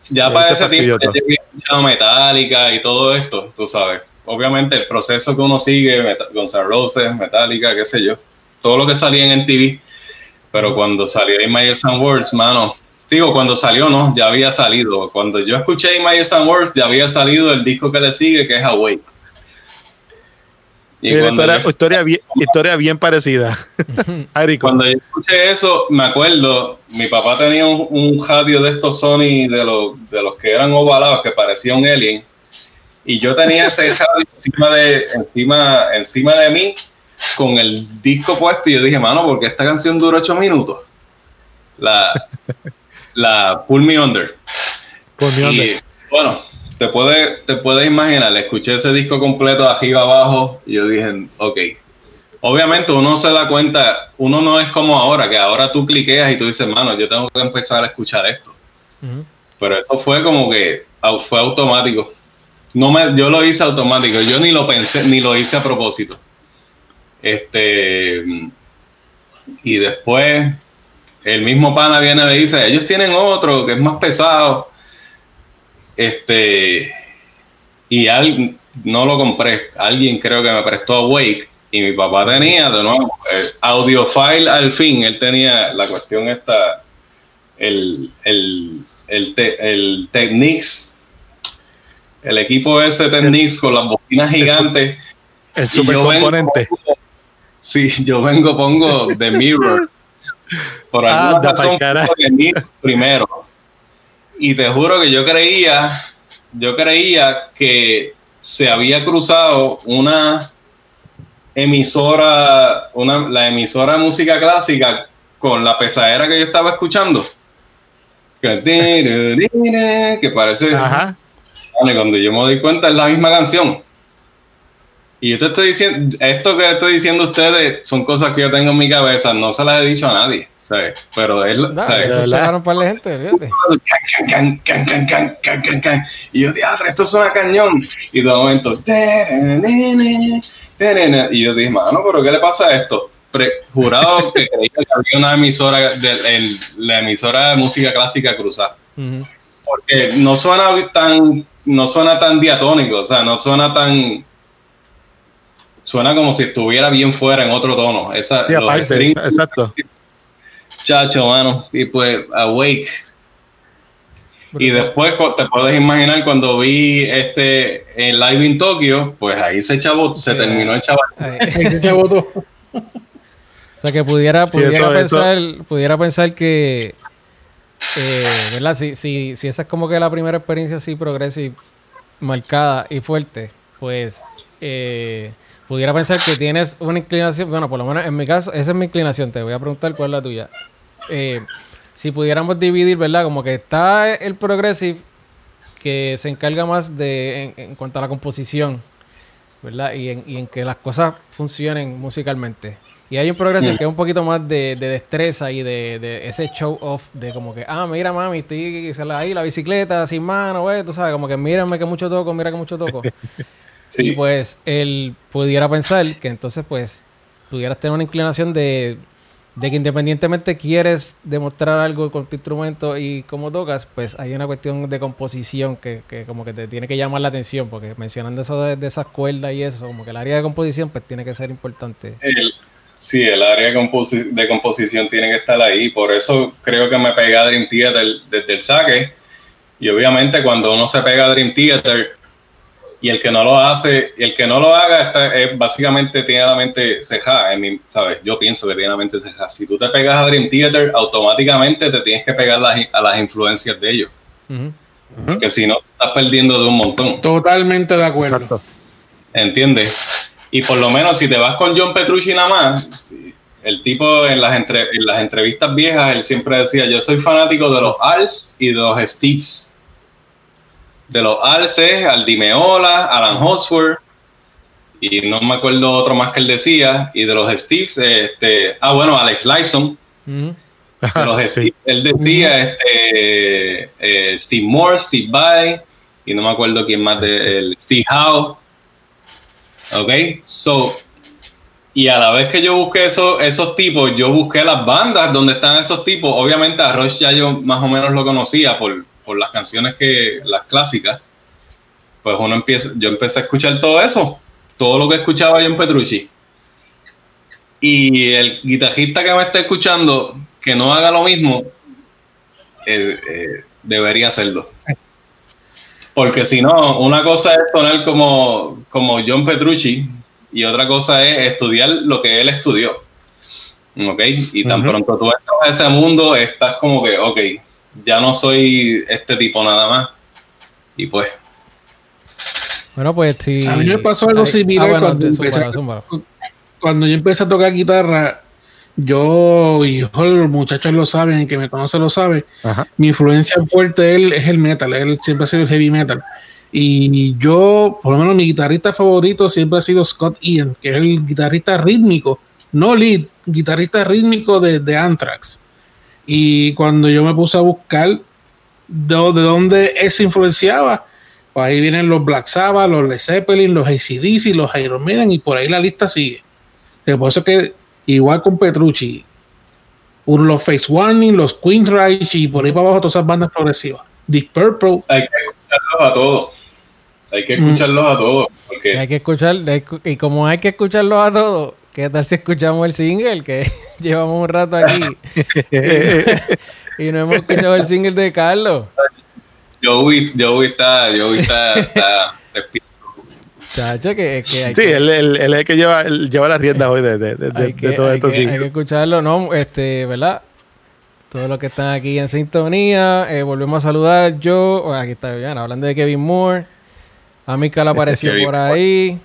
ya para ese tiempo había escuchado Metallica y todo esto, tú sabes. Obviamente el proceso que uno sigue, Gonzalo Roses, Metallica, qué sé yo, todo lo que salía en TV, pero cuando salió My and Words, mano, digo, cuando salió no, ya había salido. Cuando yo escuché My and Words, ya había salido el disco que le sigue, que es Awake. Y historia, historia, bien, historia bien parecida. cuando yo escuché eso, me acuerdo, mi papá tenía un, radio de estos Sony, de los, de los que eran ovalados, que parecía un alien. Y yo tenía ese radio encima de, encima, encima de mí, con el disco puesto, y yo dije, mano, porque esta canción dura ocho minutos. La, la Pull Me Under. Pull Me Under. bueno, te puedes te puede imaginar, escuché ese disco completo de arriba abajo y yo dije, ok. Obviamente uno se da cuenta, uno no es como ahora, que ahora tú cliqueas y tú dices, mano, yo tengo que empezar a escuchar esto. Pero eso fue como que fue automático. No me, yo lo hice automático, yo ni lo pensé, ni lo hice a propósito. Este, y después el mismo pana viene y me dice, ellos tienen otro que es más pesado este, y al, no lo compré. Alguien creo que me prestó Wake y mi papá tenía de nuevo el Audiofile al fin. Él tenía la cuestión esta, el, el, el, el Technics el equipo ese tenis con las bocinas gigantes. El super componente. sí, yo vengo, pongo The Mirror. Por alguna Anda, razón, The Mirror primero. Y te juro que yo creía, yo creía que se había cruzado una emisora, una, la emisora de música clásica con la pesadera que yo estaba escuchando. Que, parece. Ajá. Cuando yo me doy cuenta es la misma canción. Y yo te estoy diciendo, esto que estoy diciendo a ustedes son cosas que yo tengo en mi cabeza, no se las he dicho a nadie, ¿sabes? Pero No, ¿sabes? ¿verdad? tocaron para la gente, fíjate. Can, can, can, can, can, can, can, can. Y yo, diadre, esto suena cañón. Y de momento, y yo dije, mano, pero ¿qué le pasa a esto? Pre- jurado que creía que había una emisora, de, la emisora de música clásica cruzada. Porque no suena tan no suena tan diatónico, o sea, no suena tan suena como si estuviera bien fuera en otro tono. Esa, Sí, los aparte, strings, exacto. chacho, mano, y pues Awake. Y después te puedes imaginar cuando vi este en live in Tokio, pues ahí se chavo, se terminó el chaval. Ahí se chavó todo. O sea que pudiera, Sí, pudiera eso- pensar, pudiera pensar que eh, ¿verdad? Si, si, si esa es como que la primera experiencia así progresiva, marcada y fuerte, pues eh, pudiera pensar que tienes una inclinación, bueno, por lo menos en mi caso, esa es mi inclinación, te voy a preguntar cuál es la tuya. Eh, si pudiéramos dividir, ¿verdad? Como que está el progressive que se encarga más de en, en cuanto a la composición, ¿verdad? Y en, y en que las cosas funcionen musicalmente. Y hay un progressive Mm. que es un poquito más de, de destreza y de, de ese show off de como que, ah, mira mami, estoy ahí la bicicleta sin mano, güey, tú sabes, como que mírame que mucho toco, mira que mucho toco. Sí. Y pues él pudiera pensar que entonces pues pudieras tener una inclinación de, de que independientemente quieres demostrar algo con tu instrumento y cómo tocas, pues hay una cuestión de composición que, que como que te tiene que llamar la atención, porque mencionando eso de, de esas cuerdas y eso, como que el área de composición pues tiene que ser importante. El- sí, el área de, composi- de composición tiene que estar ahí. Por eso creo que me pegué a Dream Theater desde el saque. Y obviamente cuando uno se pega a Dream Theater y el que no lo hace, y el que no lo haga, está, es, básicamente tiene la mente cejada. En mi- ¿sabes? Yo pienso que tiene la mente cejada. Si tú te pegas a Dream Theater, automáticamente te tienes que pegar las- a las influencias de ellos. Ujú. Porque si no, estás perdiendo de un montón. Totalmente de acuerdo. Exacto. ¿Entiendes? Y por lo menos si te vas con John Petrucci nada más, el tipo en las, entre- en las entrevistas viejas, él siempre decía, yo soy fanático de los Als y de los Steves. De los Als es Aldi Meola, Alan Hosworth, y no me acuerdo otro más que él decía, y de los Steves, este, ah bueno, Alex Lifeson, de los Sí. Steves, él decía este, eh, Steve Moore, Steve Vai, y no me acuerdo quién más de el Steve Howe. Ok, so, y a la vez que yo busqué eso, esos tipos, yo busqué las bandas donde están esos tipos. Obviamente a Rush ya yo más o menos lo conocía por, por las canciones que, las clásicas. Pues uno empieza, yo empecé a escuchar todo eso, todo lo que escuchaba John Petrucci. Y el guitarrista que me está escuchando, que no haga lo mismo, eh, eh, debería hacerlo. Porque si no, una cosa es sonar como, como John Petrucci y otra cosa es estudiar lo que él estudió. ¿Ok? Y tan pronto tú entras a ese mundo, estás como que, ok, ya no soy este tipo nada más. Y pues, Bueno, pues sí. A mí me pasó algo Ay, similar bueno, cuando empecé-. Cuando yo empecé a tocar guitarra, yo, y los muchachos lo saben, el que me conoce lo sabe, Ajá. mi influencia fuerte de él es el metal, él siempre ha sido el heavy metal. Y yo, por lo menos mi guitarrista favorito siempre ha sido Scott Ian, que es el guitarrista rítmico, no lead, guitarrista rítmico de, de Anthrax. Y cuando yo me puse a buscar de, de dónde él se influenciaba, pues ahí vienen los Black Sabbath, los Led Zeppelin, los ACDC, los Iron Maiden, y por ahí la lista sigue. Que por eso que, igual con Petrucci, por los Face Warning, los Queensryche y por ahí para abajo todas esas bandas progresivas. Deep Purple, hay que escucharlos a todos. Hay que escucharlos a todos. Porque Hay que escuchar, y como hay que escucharlos a todos, ¿qué tal si escuchamos el single? Que llevamos un rato aquí y no hemos escuchado el single de Carlos. Joey, Joey está, Joey está, está Chacho, que, que hay Sí, que, él, él- él es el que lleva, él lleva las riendas hoy de, de, de- de- hay que- de todo esto. sí. hay que escucharlo, ¿no? Este, ¿verdad? Todos los que están aquí en sintonía, eh, volvemos a saludar. Yo, oh, aquí está Viviana, hablando de Kevin Moore. A Mika le apareció por ahí.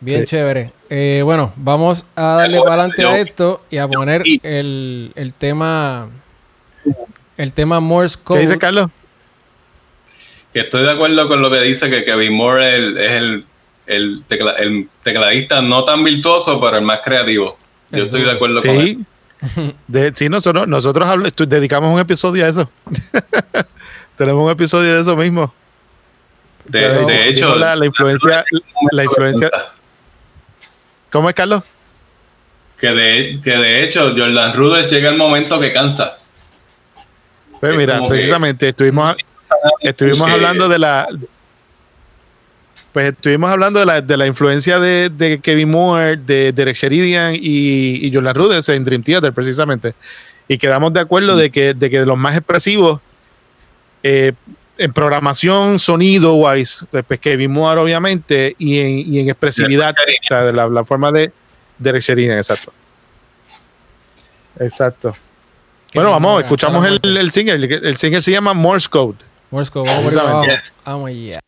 Bien Sí. chévere. Eh, bueno, vamos a darle para adelante a esto y a poner el, el tema. El tema Morse ¿Qué Code. dice Carlos? que estoy de acuerdo con lo que dice que Kevin Moore es el, es el, el, tecla- el tecladista no tan virtuoso, pero el más creativo. Yo estoy de acuerdo con él. Sí. De, sí, nosotros, nosotros habl- estu- dedicamos un episodio a eso. Tenemos un episodio de eso mismo. De, O sea, de hecho, la, la influencia, la influencia. ¿Cómo es, Carlos? que de, que de hecho Jordan Rudess llega el momento que cansa. Pues Es mira, que- precisamente estuvimos, estuvimos que- hablando de la. Pues estuvimos hablando de la, de la influencia de, de Kevin Moore, de Derek Sheridan y, y Jordan Rudess en Dream Theater, precisamente. Y quedamos de acuerdo de que, de que los más expresivos eh, en programación, sonido wise, pues, pues Kevin Moore, obviamente, y en, y en expresividad, o sea, de la, la forma de Derek Sheridan, exacto. Exacto. Bueno, vamos, Moore, escuchamos el, el single. El, single se llama Morse Code. Morse Code, vamos por. Yes. Vamos allá.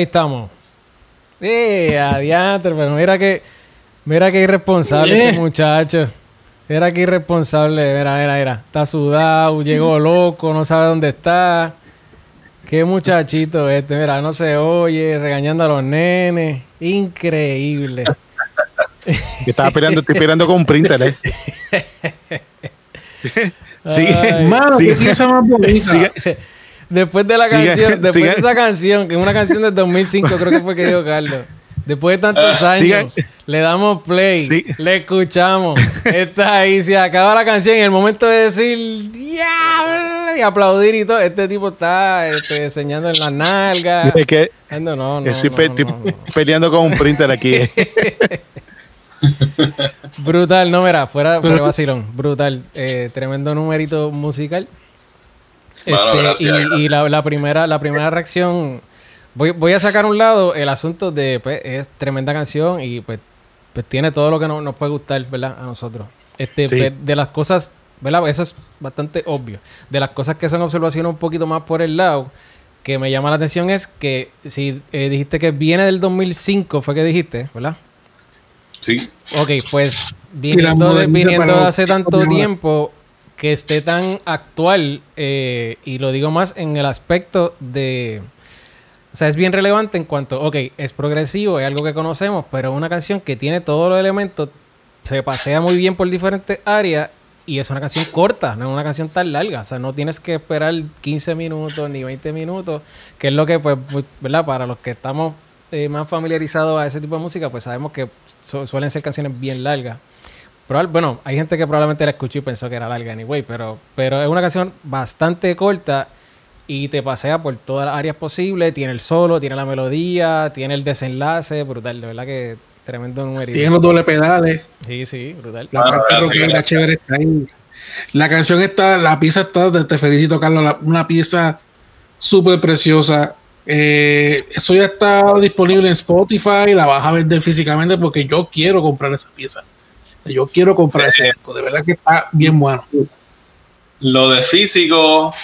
Ahí estamos. Eh, adiante, pero mira que, mira que irresponsable este muchacho. Mira que irresponsable, mira, mira, mira. Está sudado, llegó loco, no sabe dónde está. Qué muchachito este, mira, no se oye, regañando a los nenes. Increíble. Que estaba peleando, estoy peleando con un printer, ¿eh? sigue, Ay. Mano, sigue, qué pieza más bonita. sigue, Después de la Sigue- canción, después sigue. de esa canción, que es una canción del 2005, creo que fue que dijo Carlos. Después de tantos años, Sigue. le damos play, Sí. le escuchamos. Está ahí, se acaba la canción y en el momento de decir "Diablo", y aplaudir y todo, este tipo está este, enseñando en las nalgas. es que Ando, no, no, estoy, no, pe- no, estoy no, no. peleando con un printer aquí. ¿eh? Brutal, no, mira, fuera, fuera vacilón, brutal. Eh, tremendo numerito musical. Bueno, Este, gracias, y gracias. y la, la primera, la primera reacción, voy, voy a sacar a un lado el asunto de, pues, es tremenda canción y pues, pues tiene todo lo que no- nos puede gustar, ¿verdad? A nosotros. Este, Sí. pues, de las cosas, ¿verdad? Eso es bastante obvio. De las cosas que son observaciones un poquito más por el lado, que me llama la atención es que si eh, dijiste que viene del 2005, fue que dijiste, ¿verdad? Sí. Ok, pues viniendo, de, viniendo de hace tanto tiempo que esté tan actual, eh, y lo digo más en el aspecto de... O sea, es bien relevante en cuanto, ok, es progresivo, es algo que conocemos, pero es una canción que tiene todos los elementos, se pasea muy bien por diferentes áreas y es una canción corta, no es una canción tan larga. O sea, no tienes que esperar 15 minutos ni 20 minutos, que es lo que, pues, mu- ¿verdad? Para los que estamos eh, más familiarizados a ese tipo de música, pues sabemos que su- suelen ser canciones bien largas. Probable- bueno, hay gente que probablemente la escuchó y pensó que era larga anyway, pero, pero es una canción bastante corta y te pasea por todas las áreas posibles. Tiene el solo, tiene la melodía, tiene el desenlace, brutal, de verdad que tremendo numerito. Tiene los doble pedales. Sí, sí, brutal. La Ah, parte rockera gracias. chévere está ahí. La canción está, la pieza está, te, te felicito, Carlos, la- una pieza súper preciosa. Eh, eso ya está disponible en Spotify, la vas a vender físicamente porque yo quiero comprar esa pieza. Yo quiero comprar ese disco, de verdad que está bien bueno. Lo de físico,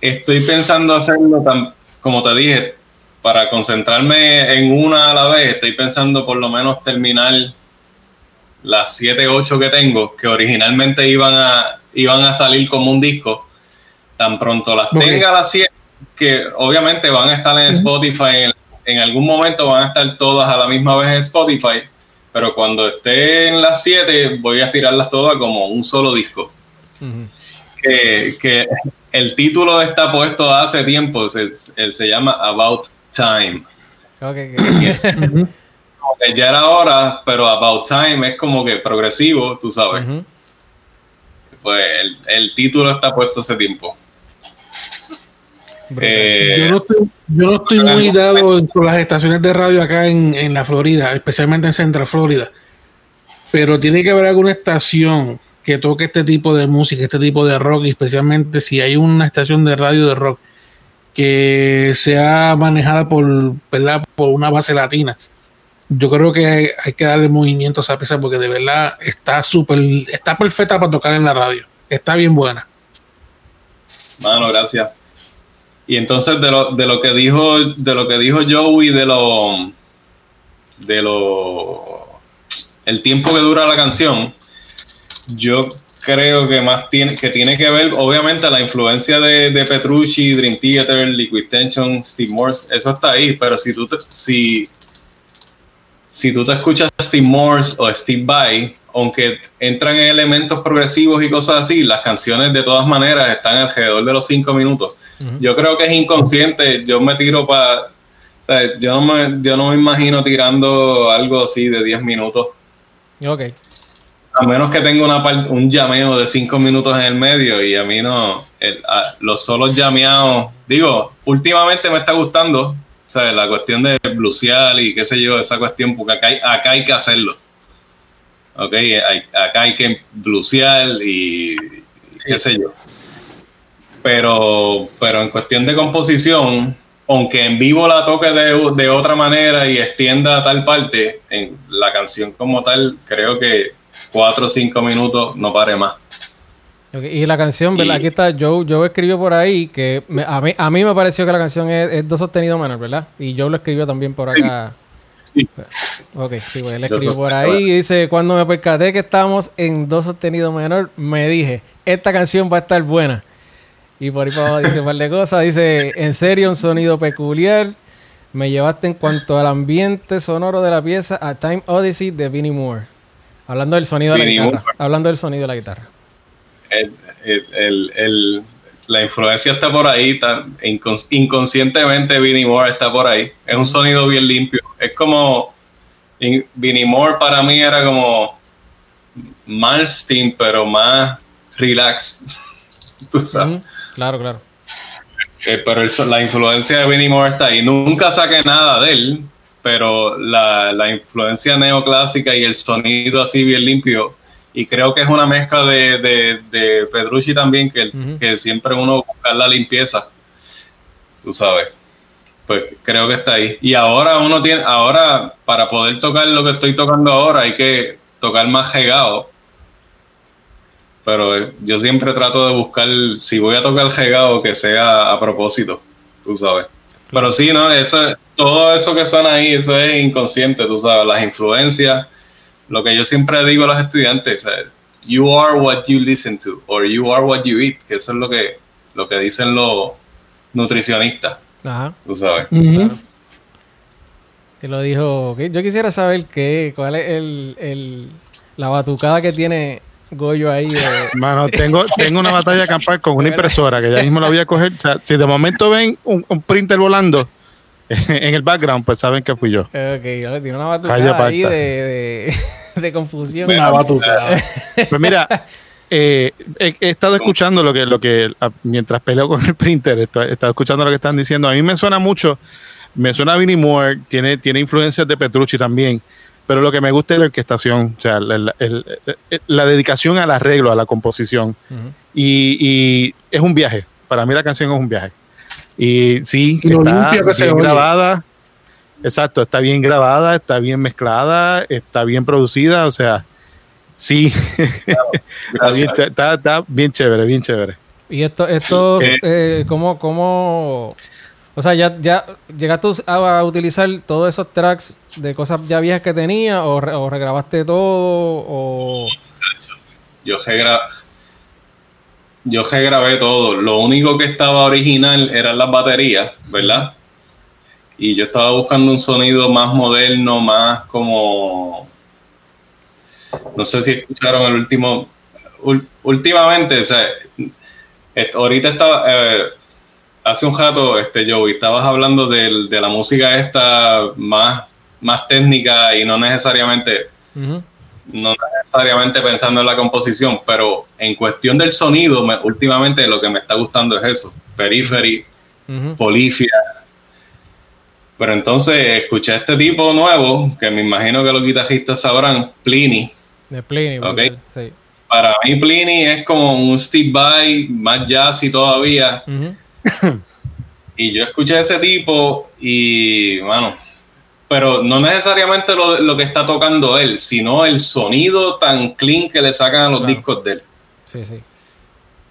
estoy pensando hacerlo, tan, como te dije, para concentrarme en una a la vez, estoy pensando por lo menos terminar las 7, 8 que tengo, que originalmente iban a, iban a salir como un disco. Tan pronto las Ok. tenga las 7, que obviamente van a estar en Spotify, en, en algún momento van a estar todas a la misma vez en Spotify, pero cuando esté en las 7 voy a tirarlas todas como un solo disco que, que el título está puesto hace tiempo, se, se- llama About Time. Ok, ok. Como que ya era hora, pero About Time es como que progresivo, tú sabes. Pues el, el título está puesto hace tiempo. Eh, Yo no estoy, yo no estoy muy dado con las estaciones de radio acá en, en la Florida, especialmente en Central Florida. Pero tiene que haber alguna estación que toque este tipo de música, este tipo de rock, y especialmente si hay una estación de radio de rock que sea manejada por, ¿verdad? por una base latina. Yo creo que hay, hay que darle movimiento a esa pieza porque de verdad está súper, está perfecta para tocar en la radio. Está bien buena. Mano, gracias. Y entonces de lo, de lo que dijo, de lo que dijo Joey de lo de lo el tiempo que dura la canción, yo creo que más tiene que tiene que ver, obviamente, la influencia de, de Petrucci, Dream Theater, Liquid Tension, Steve Morse, eso está ahí, pero si tú te, si si tú te escuchas Steve Morse o Steve Vai, aunque entran en elementos progresivos y cosas así, las canciones de todas maneras están alrededor de los cinco minutos. Yo creo que es inconsciente, yo me tiro para... yo, no me, yo no me imagino tirando algo así de 10 minutos, Ok. a menos que tenga una un llameo de 5 minutos en el medio y a mí no, el- a- los solos llameados, digo, últimamente me está gustando, ¿sabes? La cuestión de blusear y qué sé yo, esa cuestión, porque acá hay, acá hay que hacerlo. Ok, hay- acá hay que blusear y, qué sé yo. Pero, pero en cuestión de composición, aunque en vivo la toque de, de otra manera y extienda tal parte, en la canción como tal, creo que cuatro o cinco minutos no pare más. Y la canción, ¿verdad? Y- Aquí está Joe. Joe escribió por ahí que me- a, mí, a mí me pareció que la canción es, es do sostenido menor, ¿verdad? Y Joe lo escribió también por acá. Sí. Ok, sí, pues él escribió por ahí y dice, cuando me percaté que estábamos en do sostenido menor, me dije, esta canción va a estar buena. Y por ahí para abajo dice un par de cosas. Dice, en serio, un sonido peculiar. Me llevaste en cuanto al ambiente sonoro de la pieza a Time Odyssey de Vinnie Moore. Hablando del sonido de la guitarra. Moore. Hablando del sonido de la guitarra. El- el- el- la influencia está por ahí, incons- inconscientemente Vinnie Moore está por ahí. Es un sonido bien limpio. Es como in- Vinnie Moore para mí era como Malmsteen, pero más relax. Tú sabes. Claro, claro. Eh, pero el la influencia de Vinnie Moore está ahí. Nunca saqué nada de él, pero la, la influencia neoclásica y el sonido así bien limpio. Y creo que es una mezcla de, de, de Petrucci también, que, Ujú. que siempre uno busca la limpieza. Tú sabes. Pues creo que está ahí. Y ahora uno tiene, ahora para poder tocar lo que estoy tocando ahora hay que tocar más regado. Pero eh, yo siempre trato de buscar, si voy a tocar regado, que sea a propósito, tú sabes. Pero sí, ¿no? Eso, todo eso que suena ahí, eso es inconsciente, tú sabes, las influencias. Lo que yo siempre digo a los estudiantes, ¿sabes? you are what you listen to, or you are what you eat, que eso es lo que, lo que dicen los nutricionistas, Ajá. tú sabes. Que lo dijo. que Yo quisiera saber qué, cuál es el, el- la batucada que tiene Goyo ahí. de- Mano, tengo, tengo una batalla campal con una impresora que ya mismo la voy a coger. O sea, si de momento ven un, un printer volando en el background, pues saben que fui yo. Ok, tiene una batucada ahí de, pacta. de, de confusión. Una batuta. Pues mira, eh, he, he estado escuchando lo que, lo que a- mientras peleo con el printer, he estado escuchando lo que están diciendo. A mí me suena mucho, me suena a Vinnie Moore, tiene, tiene influencias de Petrucci también, pero lo que me gusta es la orquestación, o sea, la, la- el- el- la dedicación al arreglo, a la composición. Y, y es un viaje, para mí la canción es un viaje. Y sí, Y está limpio que se bien oye. grabada. Exacto, está bien grabada, está bien mezclada, está bien producida, o sea, sí, está, bien, está- está bien chévere, bien chévere. Y esto, esto, Eh. eh, ¿cómo, cómo, o sea, ya, ya llegaste a, a utilizar todos esos tracks de cosas ya viejas que tenía o, re- o regrabaste todo o, Yo regra- yo regrabé todo. Lo único que estaba original eran las baterías, ¿verdad? Y yo estaba buscando un sonido más moderno, más como. No sé si escucharon el último. últimamente, o sea, ahorita estaba. eh, hace un rato, este, Joey, estabas hablando de la música esta más, más técnica y no necesariamente. No necesariamente pensando en la composición, pero en cuestión del sonido, me- últimamente lo que me está gustando es eso, Periphery. Polifia. Pero entonces escuché a este tipo nuevo, que me imagino que los guitarristas sabrán, Pliny. de Pliny, Ok. brutal, sí. Para mí Pliny es como un Steve Vai, más jazzy todavía. Y yo escuché a ese tipo y, bueno, pero no necesariamente lo, lo que está tocando él, sino el sonido tan clean que le sacan a los Claro. discos de él. Sí, sí.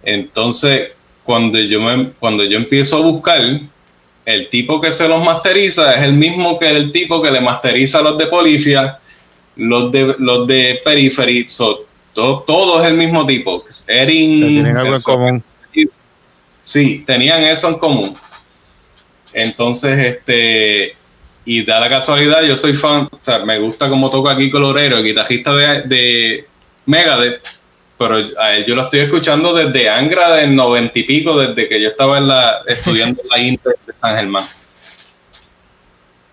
Entonces, cuando yo, me, cuando yo empiezo a buscar, el tipo que se los masteriza es el mismo que el tipo que le masteriza los de Polifia, los de, los de Periphery, so, todo, todo es el mismo tipo. Erin, tienen algo en común. Sí, tenían eso en común. Entonces, este, y da la casualidad, yo soy fan, o sea, me gusta cómo toca aquí Colorero, el guitarrista de, de Megadeth, pero a él yo lo estoy escuchando desde Angra del noventa y pico, desde que yo estaba en la, estudiando en la Inter de San Germán.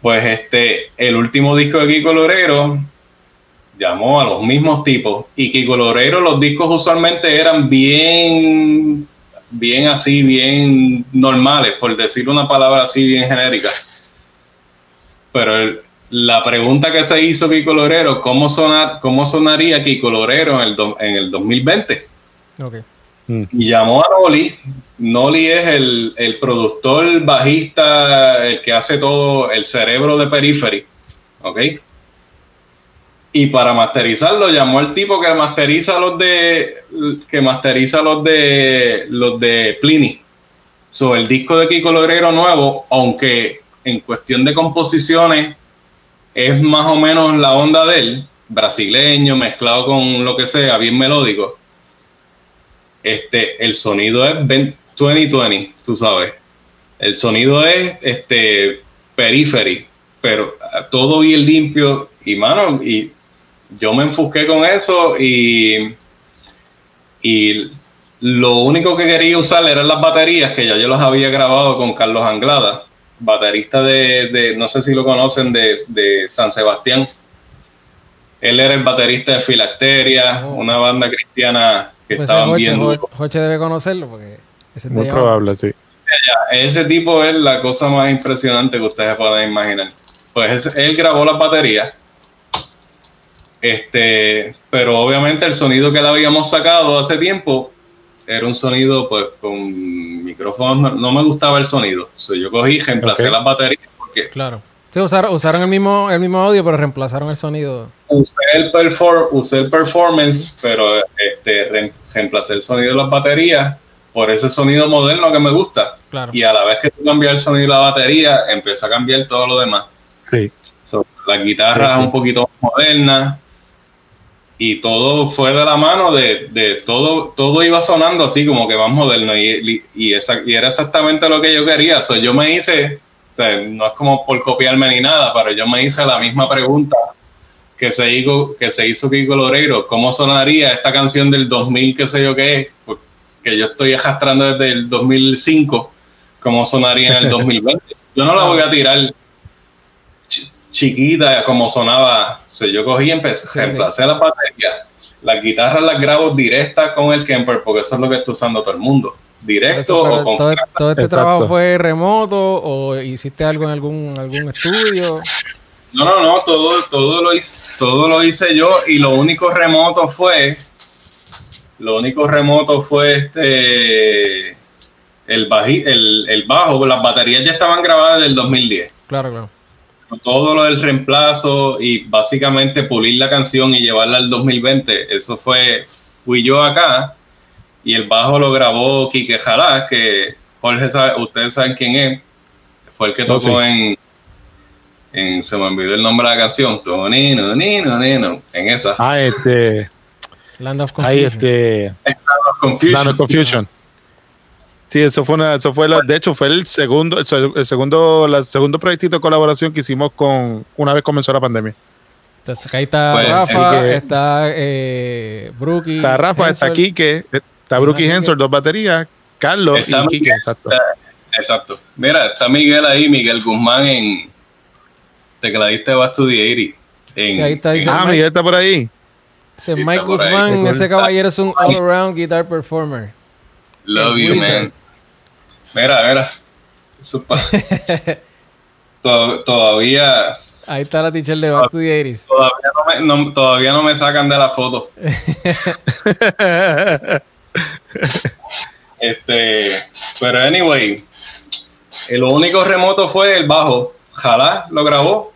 Pues este, el último disco de Kiko Lorero llamó a los mismos tipos y Kiko Lorero los discos usualmente eran bien bien así, bien normales, por decir una palabra así bien genérica. Pero el- la pregunta que se hizo Kiko Lorero, ¿cómo, sonar, cómo sonaría Kiko Lorero en el, do- en el 2020? Ok. Y llamó a Noli. Noli es el, el productor, bajista, el que hace todo, el cerebro de Periphery. ¿Ok? Y para masterizarlo llamó al tipo que masteriza los de que masteriza los de los de Pliny. So, el disco de Kiko Logrero nuevo, aunque en cuestión de composiciones es más o menos la onda de él, brasileño, mezclado con lo que sea, bien melódico. Este, el sonido es 2020, tú sabes. El sonido es este periphery, pero todo bien limpio y mano, y yo me enfoqué con eso y, y lo único que quería usar eran las baterías que ya yo las había grabado con Carlos Anglada, baterista de, de no sé si lo conocen, de, de San Sebastián. Él era el baterista de Filacteria, Oh. una banda cristiana que Pues estaban Joche, viendo. Jo- Joche debe conocerlo porque ese Muy probable, sí. Ese tipo es la cosa más impresionante que ustedes pueden imaginar. Pues él grabó las baterías. Este, pero obviamente el sonido que le habíamos sacado hace tiempo era un sonido pues con micrófonos. No, me gustaba el sonido. So, yo cogí, reemplacé las baterías porque Claro. Sí, usaron, usaron el mismo, el mismo audio, pero reemplazaron el sonido. usé el, perfor- usé el performance, pero este, re- reemplacé el sonido de las baterías por ese sonido moderno que me gusta. Claro. Y a la vez que tú cambias el sonido de la batería, empieza a cambiar todo lo demás. Sí. So, la guitarra Sí, sí. es un poquito más moderna y todo fue de la mano de, de todo, todo iba sonando así como que más moderno y, y, esa- y era exactamente lo que yo quería. So, yo me hice, o sea, no es como por copiarme ni nada, pero yo me hice la misma pregunta que se hizo, que se hizo Kiko Loreiro, ¿cómo sonaría esta canción del 2000, qué sé yo qué, que yo estoy arrastrando desde el 2005, cómo sonaría en el 2020? Yo no la voy a tirar chiquita como sonaba. O sea, yo cogí y empecé, Sí, reemplacé la batería. Las guitarras las grabo directas con el Kemper porque eso es lo que está usando todo el mundo. Directo eso, o con todo, todo este Exacto. trabajo fue remoto o hiciste algo en algún, algún estudio. No, no, no, todo, todo, lo hice, todo lo hice yo y lo único remoto fue, lo único remoto fue este, el, baji, el, el bajo, las baterías ya estaban grabadas del 2010. Claro, claro. Todo lo del reemplazo y básicamente pulir la canción y llevarla al 2020, eso fue, fui yo acá y el bajo lo grabó Quique Jalá, que Jorge sabe, ustedes saben quién es, fue el que No, tocó sí. en, en, se me olvidó el nombre de la canción, Tonino, Nino, Nino, en esa. Ah, este. Land of Ahí, Confusion. este. Confusion. Land of Confusion. Sí, eso fue una, eso fue la, de hecho fue el segundo, el, se- el segundo, la segundo proyectito de colaboración que hicimos con una vez comenzó la pandemia. Entonces, ahí está Rafa, que- está eh, Brookie. Está Rafa, está. Quique, está Brookie Quique. Hensor, dos baterías, Carlos Está y Quique, Miguel. exacto. Exacto. Mira, está Miguel ahí, Miguel Guzmán en tecladista de the 80. En, Sí, ahí está, en- Ah, Miguel está por ahí. Ese Mike. Guzmán, ese caballero es un all-around guitar performer. Love you, Wizard. man. Mira, mira. Eso pa- todavía, Ahí está la teacher de Back to the 80s. todavía, no me, no- todavía no me sacan de la foto. Este, pero anyway, lo único remoto fue el bajo. Jalá lo grabó.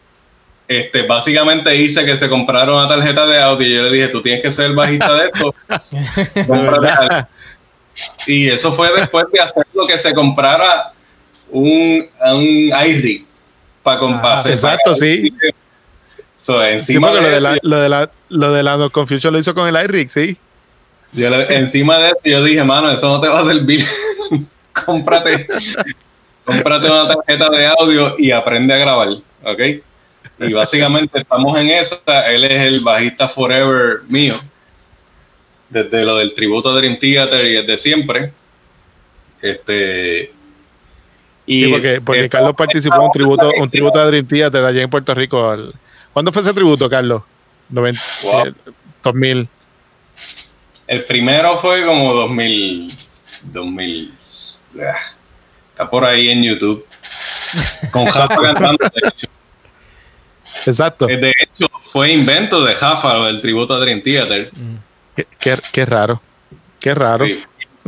Este, básicamente hice que se comprara una tarjeta de audio y yo le dije, tú tienes que ser el bajista de esto. Y eso fue después de hacer lo que se comprara un, un iRig para Ah, compasar. exacto, sí. So, Sí, encima porque de lo de eso, la, lo de la, lo de of Confusion lo hizo con el iRig, sí. Yo le- encima de eso, yo dije, mano, eso no te va a servir. cómprate, cómprate una tarjeta de audio y aprende a grabar, ¿ok? Y básicamente estamos en esa. Él es el bajista forever mío. Desde lo del tributo a Dream Theater y desde siempre. Este. Y Sí, porque, porque esta- Carlos participó en un tributo, un tributo de Dream Theater allá en Puerto Rico. al- ¿Cuándo fue ese tributo, Carlos? 90, Wow. eh, 2000. El primero fue como 2000. 2000. ah, Está por ahí en YouTube. Con Jafa cantando, de hecho. Exacto. Eh, De hecho, fue invento de Jafa, del tributo a Dream Theater. Qué, qué- qué raro. Qué raro. Sí,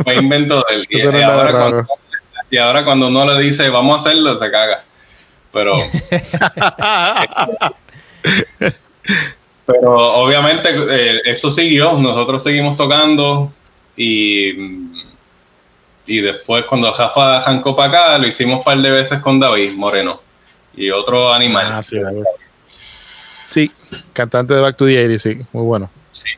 fue invento de él. Y, no ahora cuando, y ahora cuando uno le dice vamos a hacerlo, se caga. Pero Pero obviamente eh, eso siguió, nosotros seguimos tocando y, y después cuando Rafa arrancó para acá, lo hicimos un par de veces con David Moreno y otro animal. Ah, sí. Sí, cantante de Back to the 80, sí, muy bueno. Sí.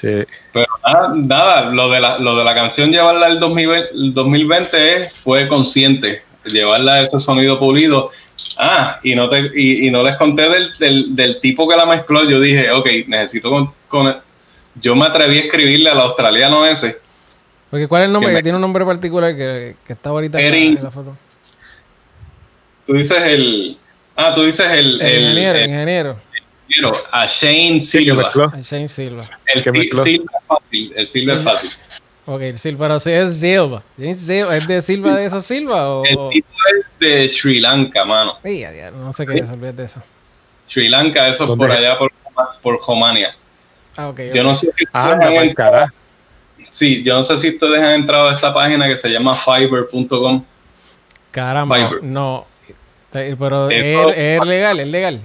Sí. Pero nada, nada, lo, de la, lo de la canción llevarla al 2020, el 2020 es- fue consciente, llevarla a ese sonido pulido. Ah, y no, te, y, y no les conté del, del, del tipo que la mezcló. Yo dije, ok, necesito con, con- Yo me atreví a escribirle al australiano ese. Porque ¿cuál es el nombre? Que Que, me- tiene un nombre particular que, que está ahorita en la, Erin. en la foto. Tú dices el. Ah, tú dices el. El, el- ingeniero, el- ingeniero. Ingeniero, a Shane Silva. El Shane Silva. el. Silva es fácil. El Silva es fácil. Ok, el Silva, pero si es Silva. ¿Es Silva- ¿Es de Silva de esos Silva o...? El tipo es de Sri Lanka, mano. A no sé qué es, olvídate de eso. Sri Lanka, eso es ¿Dónde por allá, por, por Romania. Ah, ok. Yo no sé si Ah, sí, yo no sé si ustedes han entrado a esta página que se llama fiverr.com. Caramba, Fiverr. no. Pero es legal, es legal.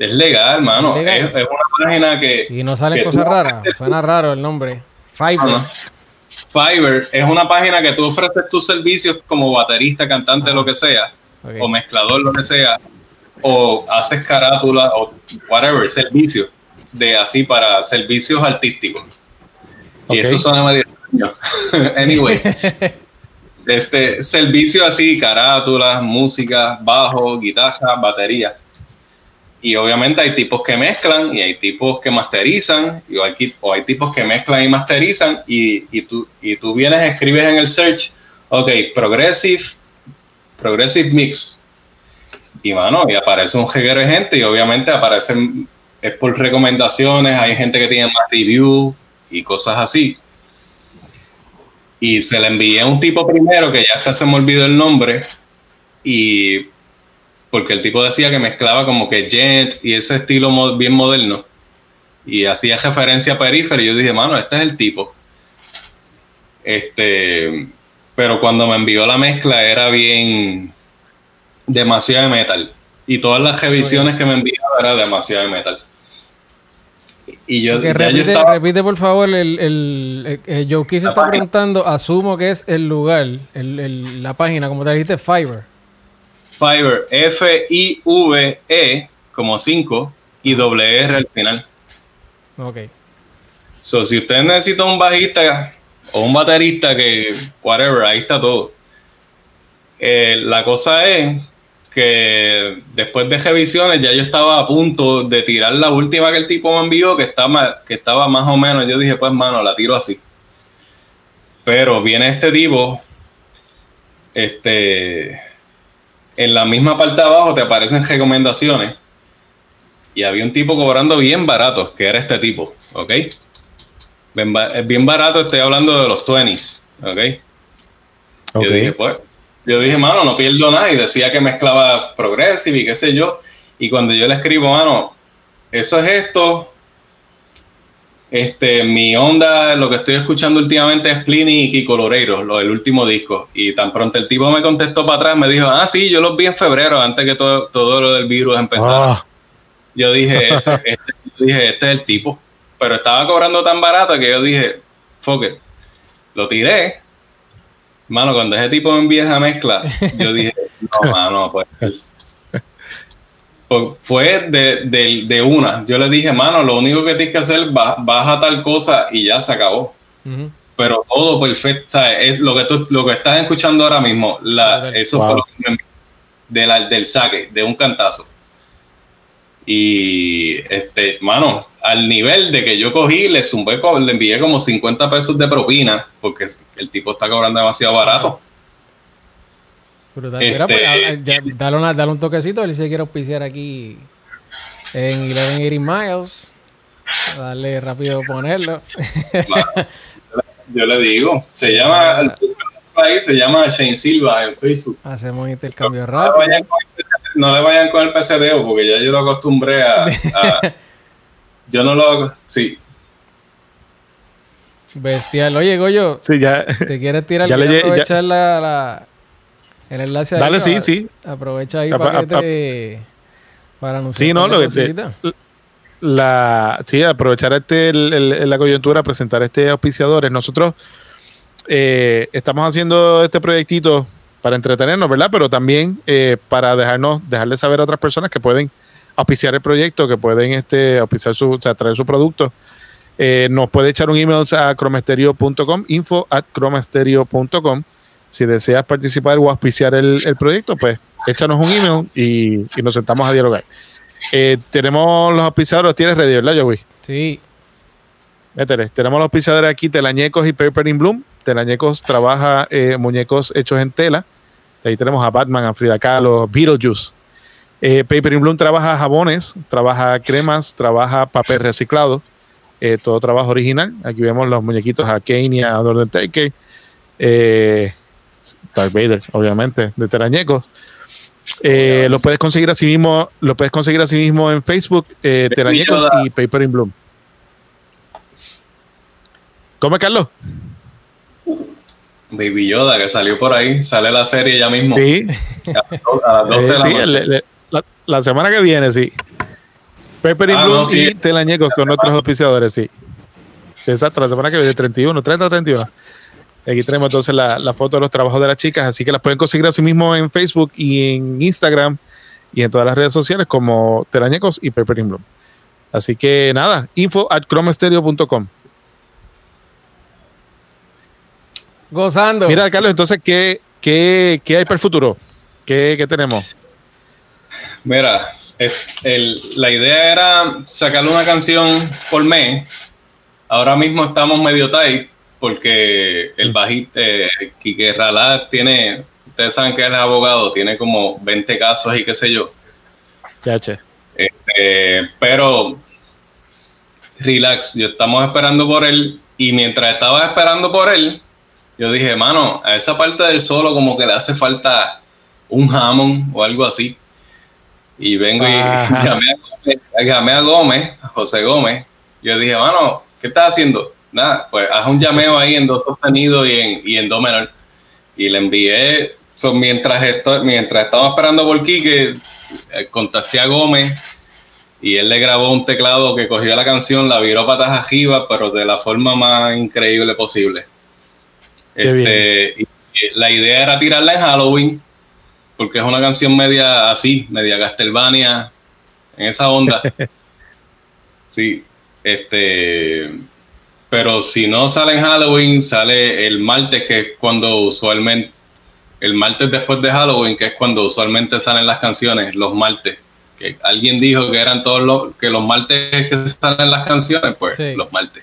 Es legal, mano. Legal. Es, es una página que Y no salen cosas raras. Suena raro el nombre. Fiverr. Fiverr es una página que tú ofreces tus servicios como baterista, cantante, Ah. lo que sea, o mezclador, lo que sea, o haces carátula o whatever, servicios de así para servicios artísticos. Y eso suena medio extraño. anyway, este servicio así, carátulas, música, bajo, guitarra, batería. Y obviamente hay tipos que mezclan y hay tipos que masterizan, hay, o hay tipos que mezclan y masterizan, y, tú, y tú vienes, escribes en el search, ok, progressive, progressive mix. Y mano, y aparece un jeguero de gente, y obviamente aparecen, es por recomendaciones, hay gente que tiene más review y cosas así. Y se le envié a un tipo primero que ya hasta se me olvidó el nombre, y porque el tipo decía que mezclaba como que gent y ese estilo mo- bien moderno y hacía referencia a Periphery. Yo dije, mano, este es el tipo. Este, pero cuando me envió la mezcla era bien demasiado de metal y todas las revisiones que me enviaba era demasiado de metal. Y yo, Ok, ya yo repite, estaba- repite, por favor el, el, el, el Joe La está página. preguntando, asumo que es el lugar, el, el- la página, como te dijiste, Fiverr. Fiverr, F-I-V-E como 5 y doble R al final. Ok. So, si usted necesita un bajista o un baterista que, whatever, ahí está todo. Eh, la cosa es que después de revisiones ya yo estaba a punto de tirar la última que el tipo me envió, que estaba, que estaba más o menos, yo dije, pues mano, la tiro así. Pero viene este tipo, este, en la misma parte de abajo te aparecen recomendaciones y había un tipo cobrando bien barato, que era este tipo, ¿ok? Bien, es bien barato, estoy hablando de los 20s, ¿ok? Ok. Yo dije, pues, yo dije, mano, no pierdo nada. Y decía que mezclaba progressive y qué sé yo. Y cuando yo le escribo, mano, eso es esto. Este, mi onda, lo que estoy escuchando últimamente es Pliny y Coloreiro, lo del último disco. Y tan pronto el tipo me contestó para atrás, me dijo, ah, sí, yo los vi en febrero, antes que todo, todo lo del virus empezara. Ah, Yo dije, ese, este, yo dije, este es el tipo. Pero estaba cobrando tan barato que yo dije, fuck it. Lo tiré. Mano, cuando ese tipo me envía esa mezcla, yo dije, no, mano, pues. Pues fue de, de- de una. Yo le dije, mano, lo único que tienes que hacer, ba- baja tal cosa y ya se acabó. Pero todo perfecto, ¿sabes? Es lo que tú, lo que estás escuchando ahora mismo. La, eso Wow. fue lo que me envió de la- del saque, de un cantazo. Y este, mano, al nivel de que yo cogí, le zumbé, le envié como 50 pesos de propina, porque el tipo está cobrando demasiado barato. Brutal. Mira, Este- pues, a- a- ya, dale, una- dale un toquecito, ver si quiere auspiciar aquí en 1180 Miles. Darle rápido ponerlo. Yo le digo, se llama, el ahí se llama Shane Silva en Facebook. Hacemos un intercambio No le, rápido. vayan con el, no le vayan con el PCDO porque ya yo lo acostumbré a. a- yo no lo hago. Sí, Bestial. Oye, Goyo, sí, ya. ¿te quieres tirar? Ya le ¿Quieres lle- ya- aprovechar la, la- el enlace ahí? Dale, sí, sí. Aprovecha ahí para que te... Para anunciar Sí, no, lo que la, sí, aprovechar este, el- el- la coyuntura, presentar este auspiciadores. Nosotros eh, estamos haciendo este proyectito para entretenernos, ¿verdad? Pero también eh, para dejarnos, dejarle saber a otras personas que pueden auspiciar el proyecto, que pueden este, auspiciar su, o sea, traer su producto. Eh, nos puede echar un email a cromasterio.com, info at cromasterio.com. Si deseas participar o auspiciar el, el proyecto, pues échanos un email y, y nos sentamos a dialogar. Eh, tenemos los auspiciadores, tienes ready, ¿verdad, Joey? Sí. Métele. Tenemos los auspiciadores aquí, Telañecos y Paper in Bloom. Telañecos trabaja eh, muñecos hechos en tela. Ahí tenemos a Batman, a Frida Kahlo, Beetlejuice. Eh, Paper in Bloom trabaja jabones, trabaja cremas, trabaja papel reciclado. eh, todo trabajo original. Aquí vemos los muñequitos a Kane y a Undertaker. Eh, Darth Vader, obviamente, de Telañecos. Eh, lo puedes conseguir así mismo, lo puedes conseguir así mismo en Facebook, eh, Telañecos Yoda. y Paper in Bloom. ¿Cómo es, Carlos? Baby Yoda, que salió por ahí, sale la serie ya mismo. Sí, A las 12 de la sí, semana que viene, sí. Pepper in Ah, Bloom no, sí. y Telañecos son nuestros auspiciadores, sí. Sí, exacto, la semana que viene, 31, 30 o 31. Aquí tenemos entonces la, la foto de los trabajos de las chicas, así que las pueden conseguir así mismo en Facebook y en Instagram y en todas las redes sociales como Telañecos y Pepper Bloom. Así que nada, info at chromestereo.com. Gozando. Mira, Carlos, entonces, ¿qué, qué, qué hay para el futuro? ¿Qué, qué tenemos? Mira, el- la idea era sacarle una canción por mes. Ahora mismo estamos medio tight porque el bajista, eh, Quique Ralá, tiene, ustedes saben que él es abogado, tiene como 20 casos y qué sé yo. Eh, pero, relax, yo estamos esperando por él y mientras estaba esperando por él, yo dije, mano, a esa parte del solo como que le hace falta un Hammond o algo así. Y vengo y Ajá. llamé a, Gómez, llamé a Gómez, a José Gómez. Yo dije, mano, ¿qué estás haciendo? Nada, pues haz un llameo ahí en do sostenido y en, y en do menor. Y le envié, so, mientras, esto, mientras estaba esperando por Quique, eh, contacté a Gómez y él le grabó un teclado que cogió la canción, la viró patas arriba, pero de la forma más increíble posible. Este, y la idea era tirarla en Halloween, porque es una canción media así, media Castlevania, en esa onda. sí, este, pero si no sale en Halloween, sale el martes, que es cuando usualmente, el martes después de Halloween, que es cuando usualmente salen las canciones, los martes. Que alguien dijo que eran todos los, que los martes que salen las canciones, pues Sí. los martes.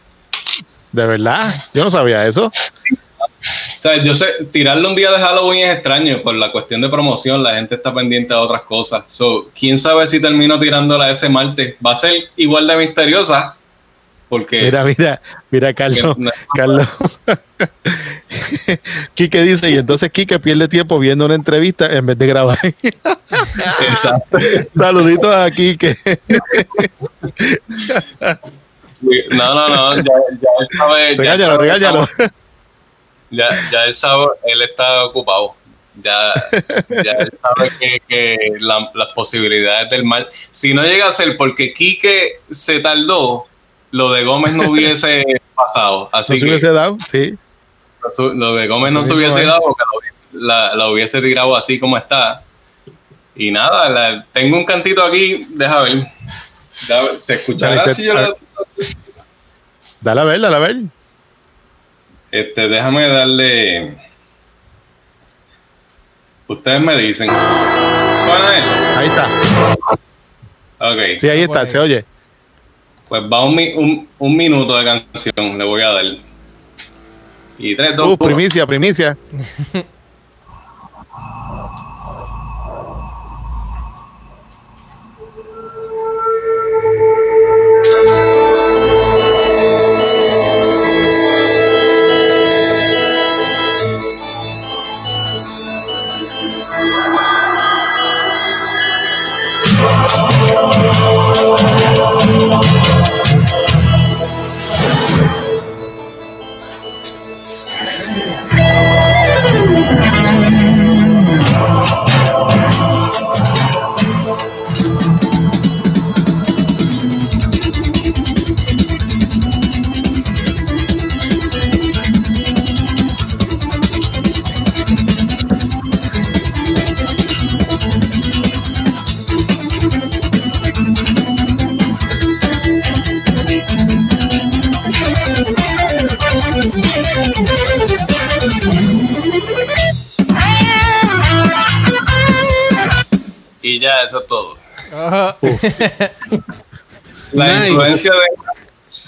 ¿De verdad? Yo no sabía eso. O sea, yo sé, tirarle un día de Halloween es extraño por la cuestión de promoción, la gente está pendiente a otras cosas. So, quién sabe si termino tirándola ese martes. Va a ser igual de misteriosa, porque Mira, mira, mira, Carlos. No. Carlos. Quique dice, y entonces Quique pierde tiempo viendo una entrevista en vez de grabar. Exacto. Saluditos a Quique. No, no, no, ya, ya él sabe. ya Regáñalo, que regáñalo. Ya, ya él sabe, él está ocupado. Ya, ya él sabe que, que la- las posibilidades del mal. Si no llega a ser porque Quique se tardó, lo de Gómez no hubiese pasado. No Así se que hubiese dado, sí. lo de Gómez no Así se hubiese es. dado porque la, hubiese- la- la hubiese tirado así como está. Y nada, la- tengo un cantito aquí, deja ver. ¿Se escuchará Dale, si yo le- Dale a ver, dale a ver. Este, déjame darle. Ustedes me dicen. ¿Suena eso? Ahí está. Ok. Sí, ahí está, se oye. Pues va un, mi- un, un minuto de canción, le voy a dar. Y tres, dos, Uh, primicia, primicia. La Nice. influencia de.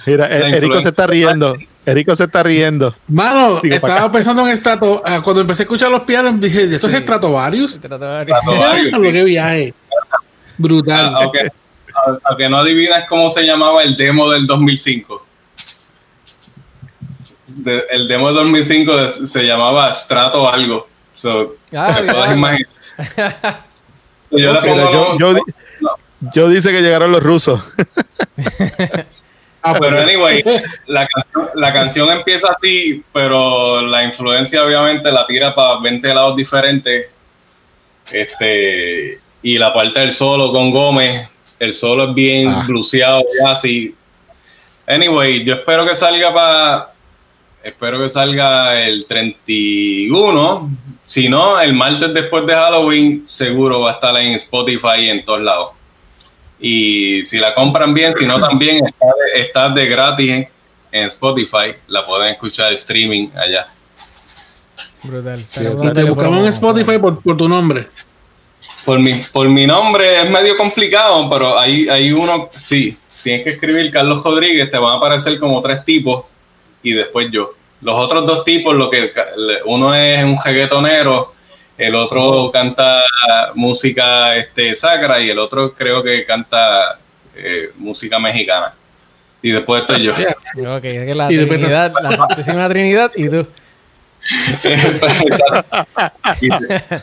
Mira, La eh, Erico se está riendo. Erico se está riendo. Mano, estaba pensando en estrato. ah, cuando empecé a escuchar los pianos, dije, ¿esto es Stratovarius? Stratovarius. Lo sí. que viaje. Brutal. Ah, aunque, aunque no adivinas cómo se llamaba el demo del 2005. De- el demo del 2005 de- se llamaba Strato algo. So, Ah, te puedes diablo. imaginar. Yo pongo yo, yo dice que llegaron los rusos. Ah, Pero anyway, la canción, la canción empieza así, pero la influencia obviamente la tira para 20 lados diferentes. Este, y la parte del solo con Gómez, el solo es bien Ah. bluseado ya así. Anyway, yo espero que salga para espero que salga el 31. Si no, el martes después de Halloween seguro va a estar en Spotify y en todos lados. Y si la compran bien, si no también está de, está de gratis en, en Spotify, la pueden escuchar streaming allá. Brutal. te buscamos en Spotify por, por tu nombre. Por mi, por mi nombre es medio complicado, pero hay, hay uno, sí, tienes que escribir Carlos Rodríguez, te van a aparecer como tres tipos y después yo. Los otros dos tipos, lo que uno es un reggaetonero, el otro canta música este, sacra y el otro creo que canta eh, música mexicana. Y después estoy yo. Ok, es que la Y Trinidad, la Santísima Trinidad y tú.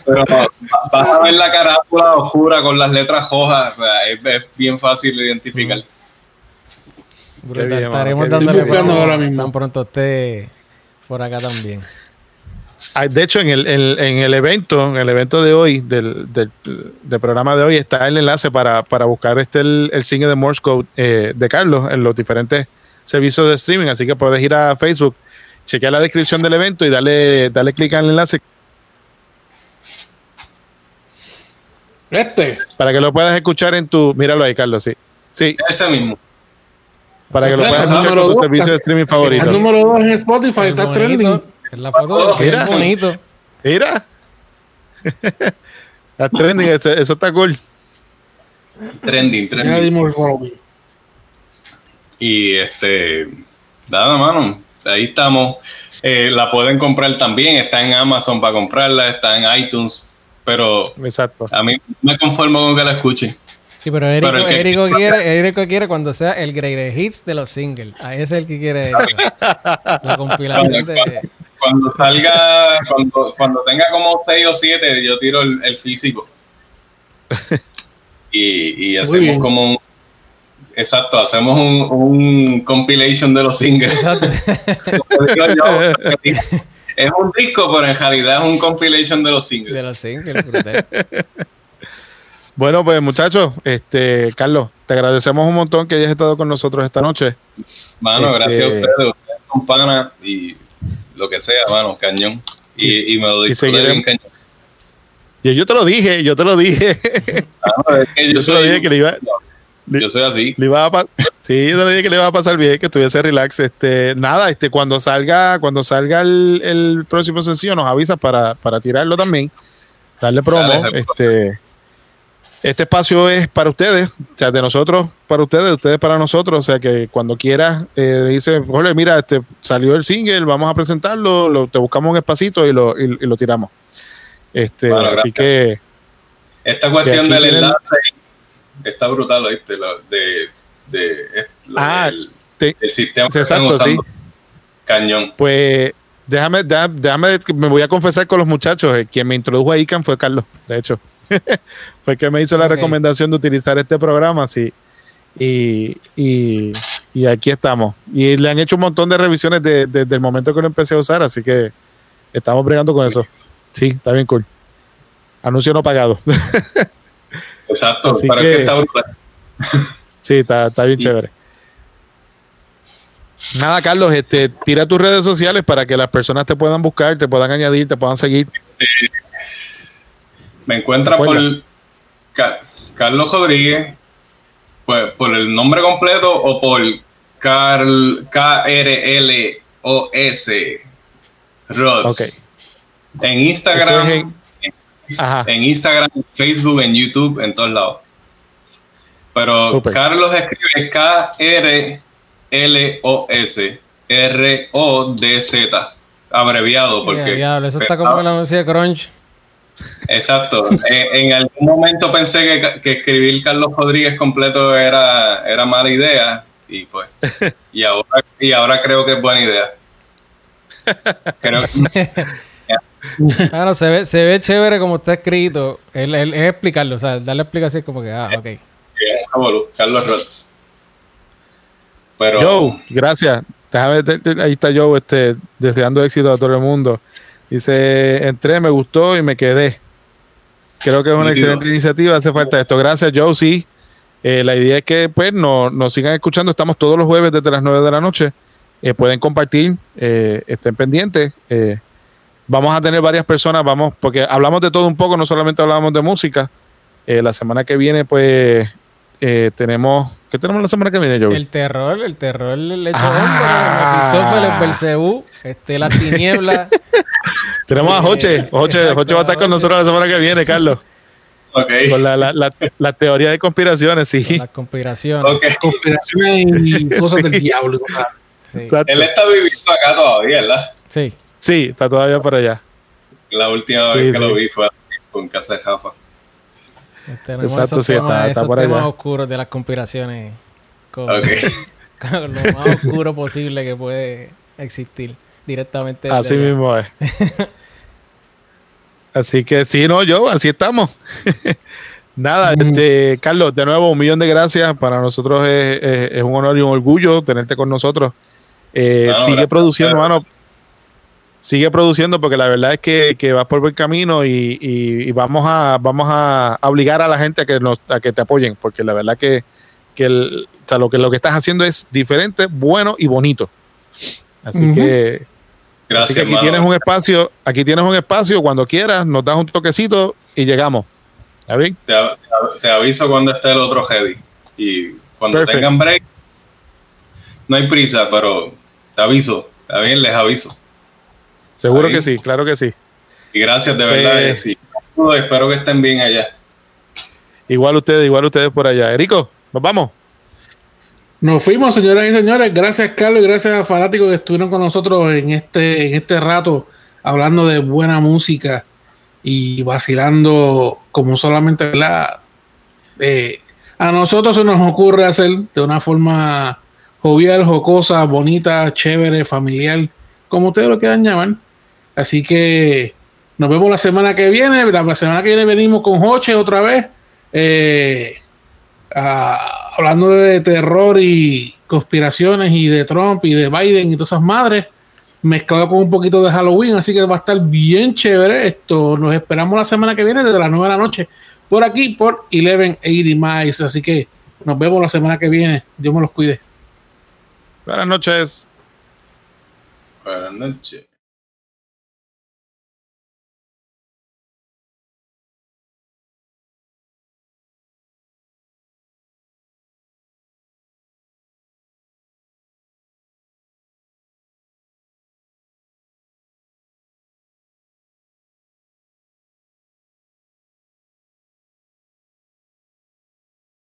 Pero va- vas a ver la carátula oscura con las letras rojas, es, es bien fácil de identificar. Brutal. bien, Estaremos dándole ahora mismo. tan pronto esté por acá también. De hecho, en el, en, en el evento, en el evento de hoy, del, del, del programa de hoy, está el enlace para, para buscar este el, el single de Morse Code eh, de Carlos en los diferentes servicios de streaming. Así que puedes ir a Facebook, chequear la descripción del evento y darle, darle clic al enlace Este. para que lo puedas escuchar en tu. Míralo ahí, Carlos, sí. Sí, Ese mismo. para que lo puedas es el escuchar con tu dos, servicio de streaming El favorito. número 2 en Spotify Es está bonito, trending. Es la foto es Mira. bonito. Mira. Está trending, eso, eso está cool. Trending, trending. Y este, nada, mano, ahí estamos. Eh, la pueden comprar también, está en Amazon para comprarla, está en iTunes, pero Exacto. a mí me conformo con que la escuchen. Sí, pero Érico, Pero el que- Érico quiere, Érico quiere cuando sea el Great Hits de los singles. A ese es el que quiere la compilación de. Cuando salga, cuando, cuando tenga como 6 o 7, yo tiro el, el físico. Y, y hacemos como un. Exacto, hacemos un, un compilation de los singles. Exacto. Como digo yo, es un disco, pero en realidad es un compilation de los singles. De los singles. Bueno, pues muchachos, este, Carlos, te agradecemos un montón que hayas estado con nosotros esta noche. Mano, Este- gracias a ustedes. Ustedes son panas y lo que sea, mano, cañón. Y, y me lo disfruté bien cañón. Y yo te lo dije, yo te lo dije. Es que yo, yo te lo dije que le iba, yo soy así. le iba a sí, yo te lo dije que le iba a pasar bien, que estuviese relax. Este, nada, este, cuando salga, cuando salga el, el próximo sencillo, nos avisas para, para tirarlo también, darle promo. Dale, este, este espacio es para ustedes, o sea, de nosotros para ustedes, de ustedes para nosotros. O sea, que cuando quieras, eh, dice, Jorge, mira, este, salió el single, vamos a presentarlo, lo, te buscamos un espacito y lo, y, y lo tiramos. Este, Bueno, así gracias. que Esta cuestión del enlace está brutal, ¿oíste? De, de, Ah, te- el sistema que están exacto. Cañón. Pues déjame, déjame, déjame- me voy a confesar con los muchachos. eh, quien me introdujo a ICANN fue Carlos, de hecho. fue el que me hizo la recomendación de utilizar este programa, sí. Y, y, y aquí estamos. Y le han hecho un montón de revisiones de- desde el momento que lo empecé a usar, así que estamos bregando con eso. Sí, está bien cool. Anuncio no pagado. Exacto, Así es que- que está brutal. sí, está, está bien chévere. Nada, Carlos, este, tira tus redes sociales para que las personas te puedan buscar, te puedan añadir, te puedan seguir. Me encuentra por Carlos Rodríguez, pues por el nombre completo o por Carl K-R-L-O-S Rods. En Instagram, es en- en Instagram, en Facebook, en YouTube, en todos lados. Pero. Carlos escribe K-R-L-O-S R-O-D-Z, abreviado, porque diablo, eso está como en la música de Crunch. Exacto. Eh, en algún momento pensé que, que escribir Carlos Rodríguez completo era, era mala idea y pues y ahora y ahora creo que es buena idea. Creo que- Claro, se ve, se ve chévere como está escrito. El, el- es explicarlo, o sea, darle explicación como que, ah, ok. Carlos Rods. Pero Joe, gracias. Déjame, te- te- ahí está Joe, este, deseando éxito a todo el mundo. Dice, entré, me gustó y me quedé. Creo que es una excelente iniciativa, hace falta esto. Gracias, Joe, sí. Eh, la idea es que pues nos, nos sigan escuchando. Estamos todos los jueves desde las 9 de la noche. Eh, pueden compartir, eh, estén pendientes. Eh, vamos a tener varias personas, vamos, porque hablamos de todo un poco, no solamente hablamos de música. Eh, la semana que viene, pues, eh, tenemos... ¿Qué tenemos la semana que viene, Joe? El terror, el terror, el hecho Ah. Mefistófeles, Belcebú, este, las tinieblas. Tenemos a Joche. Eh, Joche, Joche va a estar con nosotros la semana que viene, Carlos. ok, Con la, la, la, la teoría de conspiraciones, sí. las conspiraciones. ok. Conspiraciones y cosas del diablo. Sí. Él está viviendo acá todavía, ¿verdad? sí. Sí, está todavía por allá. La última Sí, vez que sí. lo vi fue con Casa de Jafa. Tenemos Exacto, esos sí, temas, está- está esos por temas allá. oscuros de las conspiraciones. Con lo más oscuro posible que puede existir directamente. Así allá. mismo es. Así que sí, no, yo, así estamos. Nada, este, Carlos, de nuevo, un millón de gracias. Para nosotros es, es- es un honor y un orgullo tenerte con nosotros. Eh, No, sigue gracias, produciendo, claro. mano. Sigue produciendo porque la verdad es que, que vas por buen camino y, y- y vamos a vamos a obligar a la gente a que nos a que te apoyen porque la verdad que, que el- o sea, lo que lo que estás haciendo es diferente, bueno y bonito. Así que Así Gracias, que aquí mano. tienes un espacio, aquí tienes un espacio, cuando quieras, nos das un toquecito y llegamos. ¿Ya bien? Te, av- te aviso cuando esté el otro heavy. Y cuando Perfect. tengan break, no hay prisa, pero te aviso. Está bien, les aviso. Seguro Ahí. que sí, claro que sí. Y gracias de verdad. Eh, sí. Espero que estén bien allá. Igual ustedes, igual ustedes por allá. Erico, nos vamos. Nos fuimos, señoras y señores. Gracias, Carlos, y gracias a fanáticos que estuvieron con nosotros en este, en este rato hablando de buena música y vacilando como solamente ¿verdad? Eh, a nosotros se nos ocurre hacer de una forma jovial, jocosa, bonita, chévere, familiar, como ustedes lo quieran llamar. Así que nos vemos la semana que viene. La semana que viene venimos con Joche otra vez. Eh, ah, hablando de terror y conspiraciones y de Trump y de Biden y todas esas madres, mezclado con un poquito de Halloween, así que va a estar bien chévere. Esto nos esperamos la semana que viene desde las 9 de la noche por aquí por 1180 Miles, así que nos vemos la semana que viene. Dios me los cuide. Buenas noches. Buenas noches.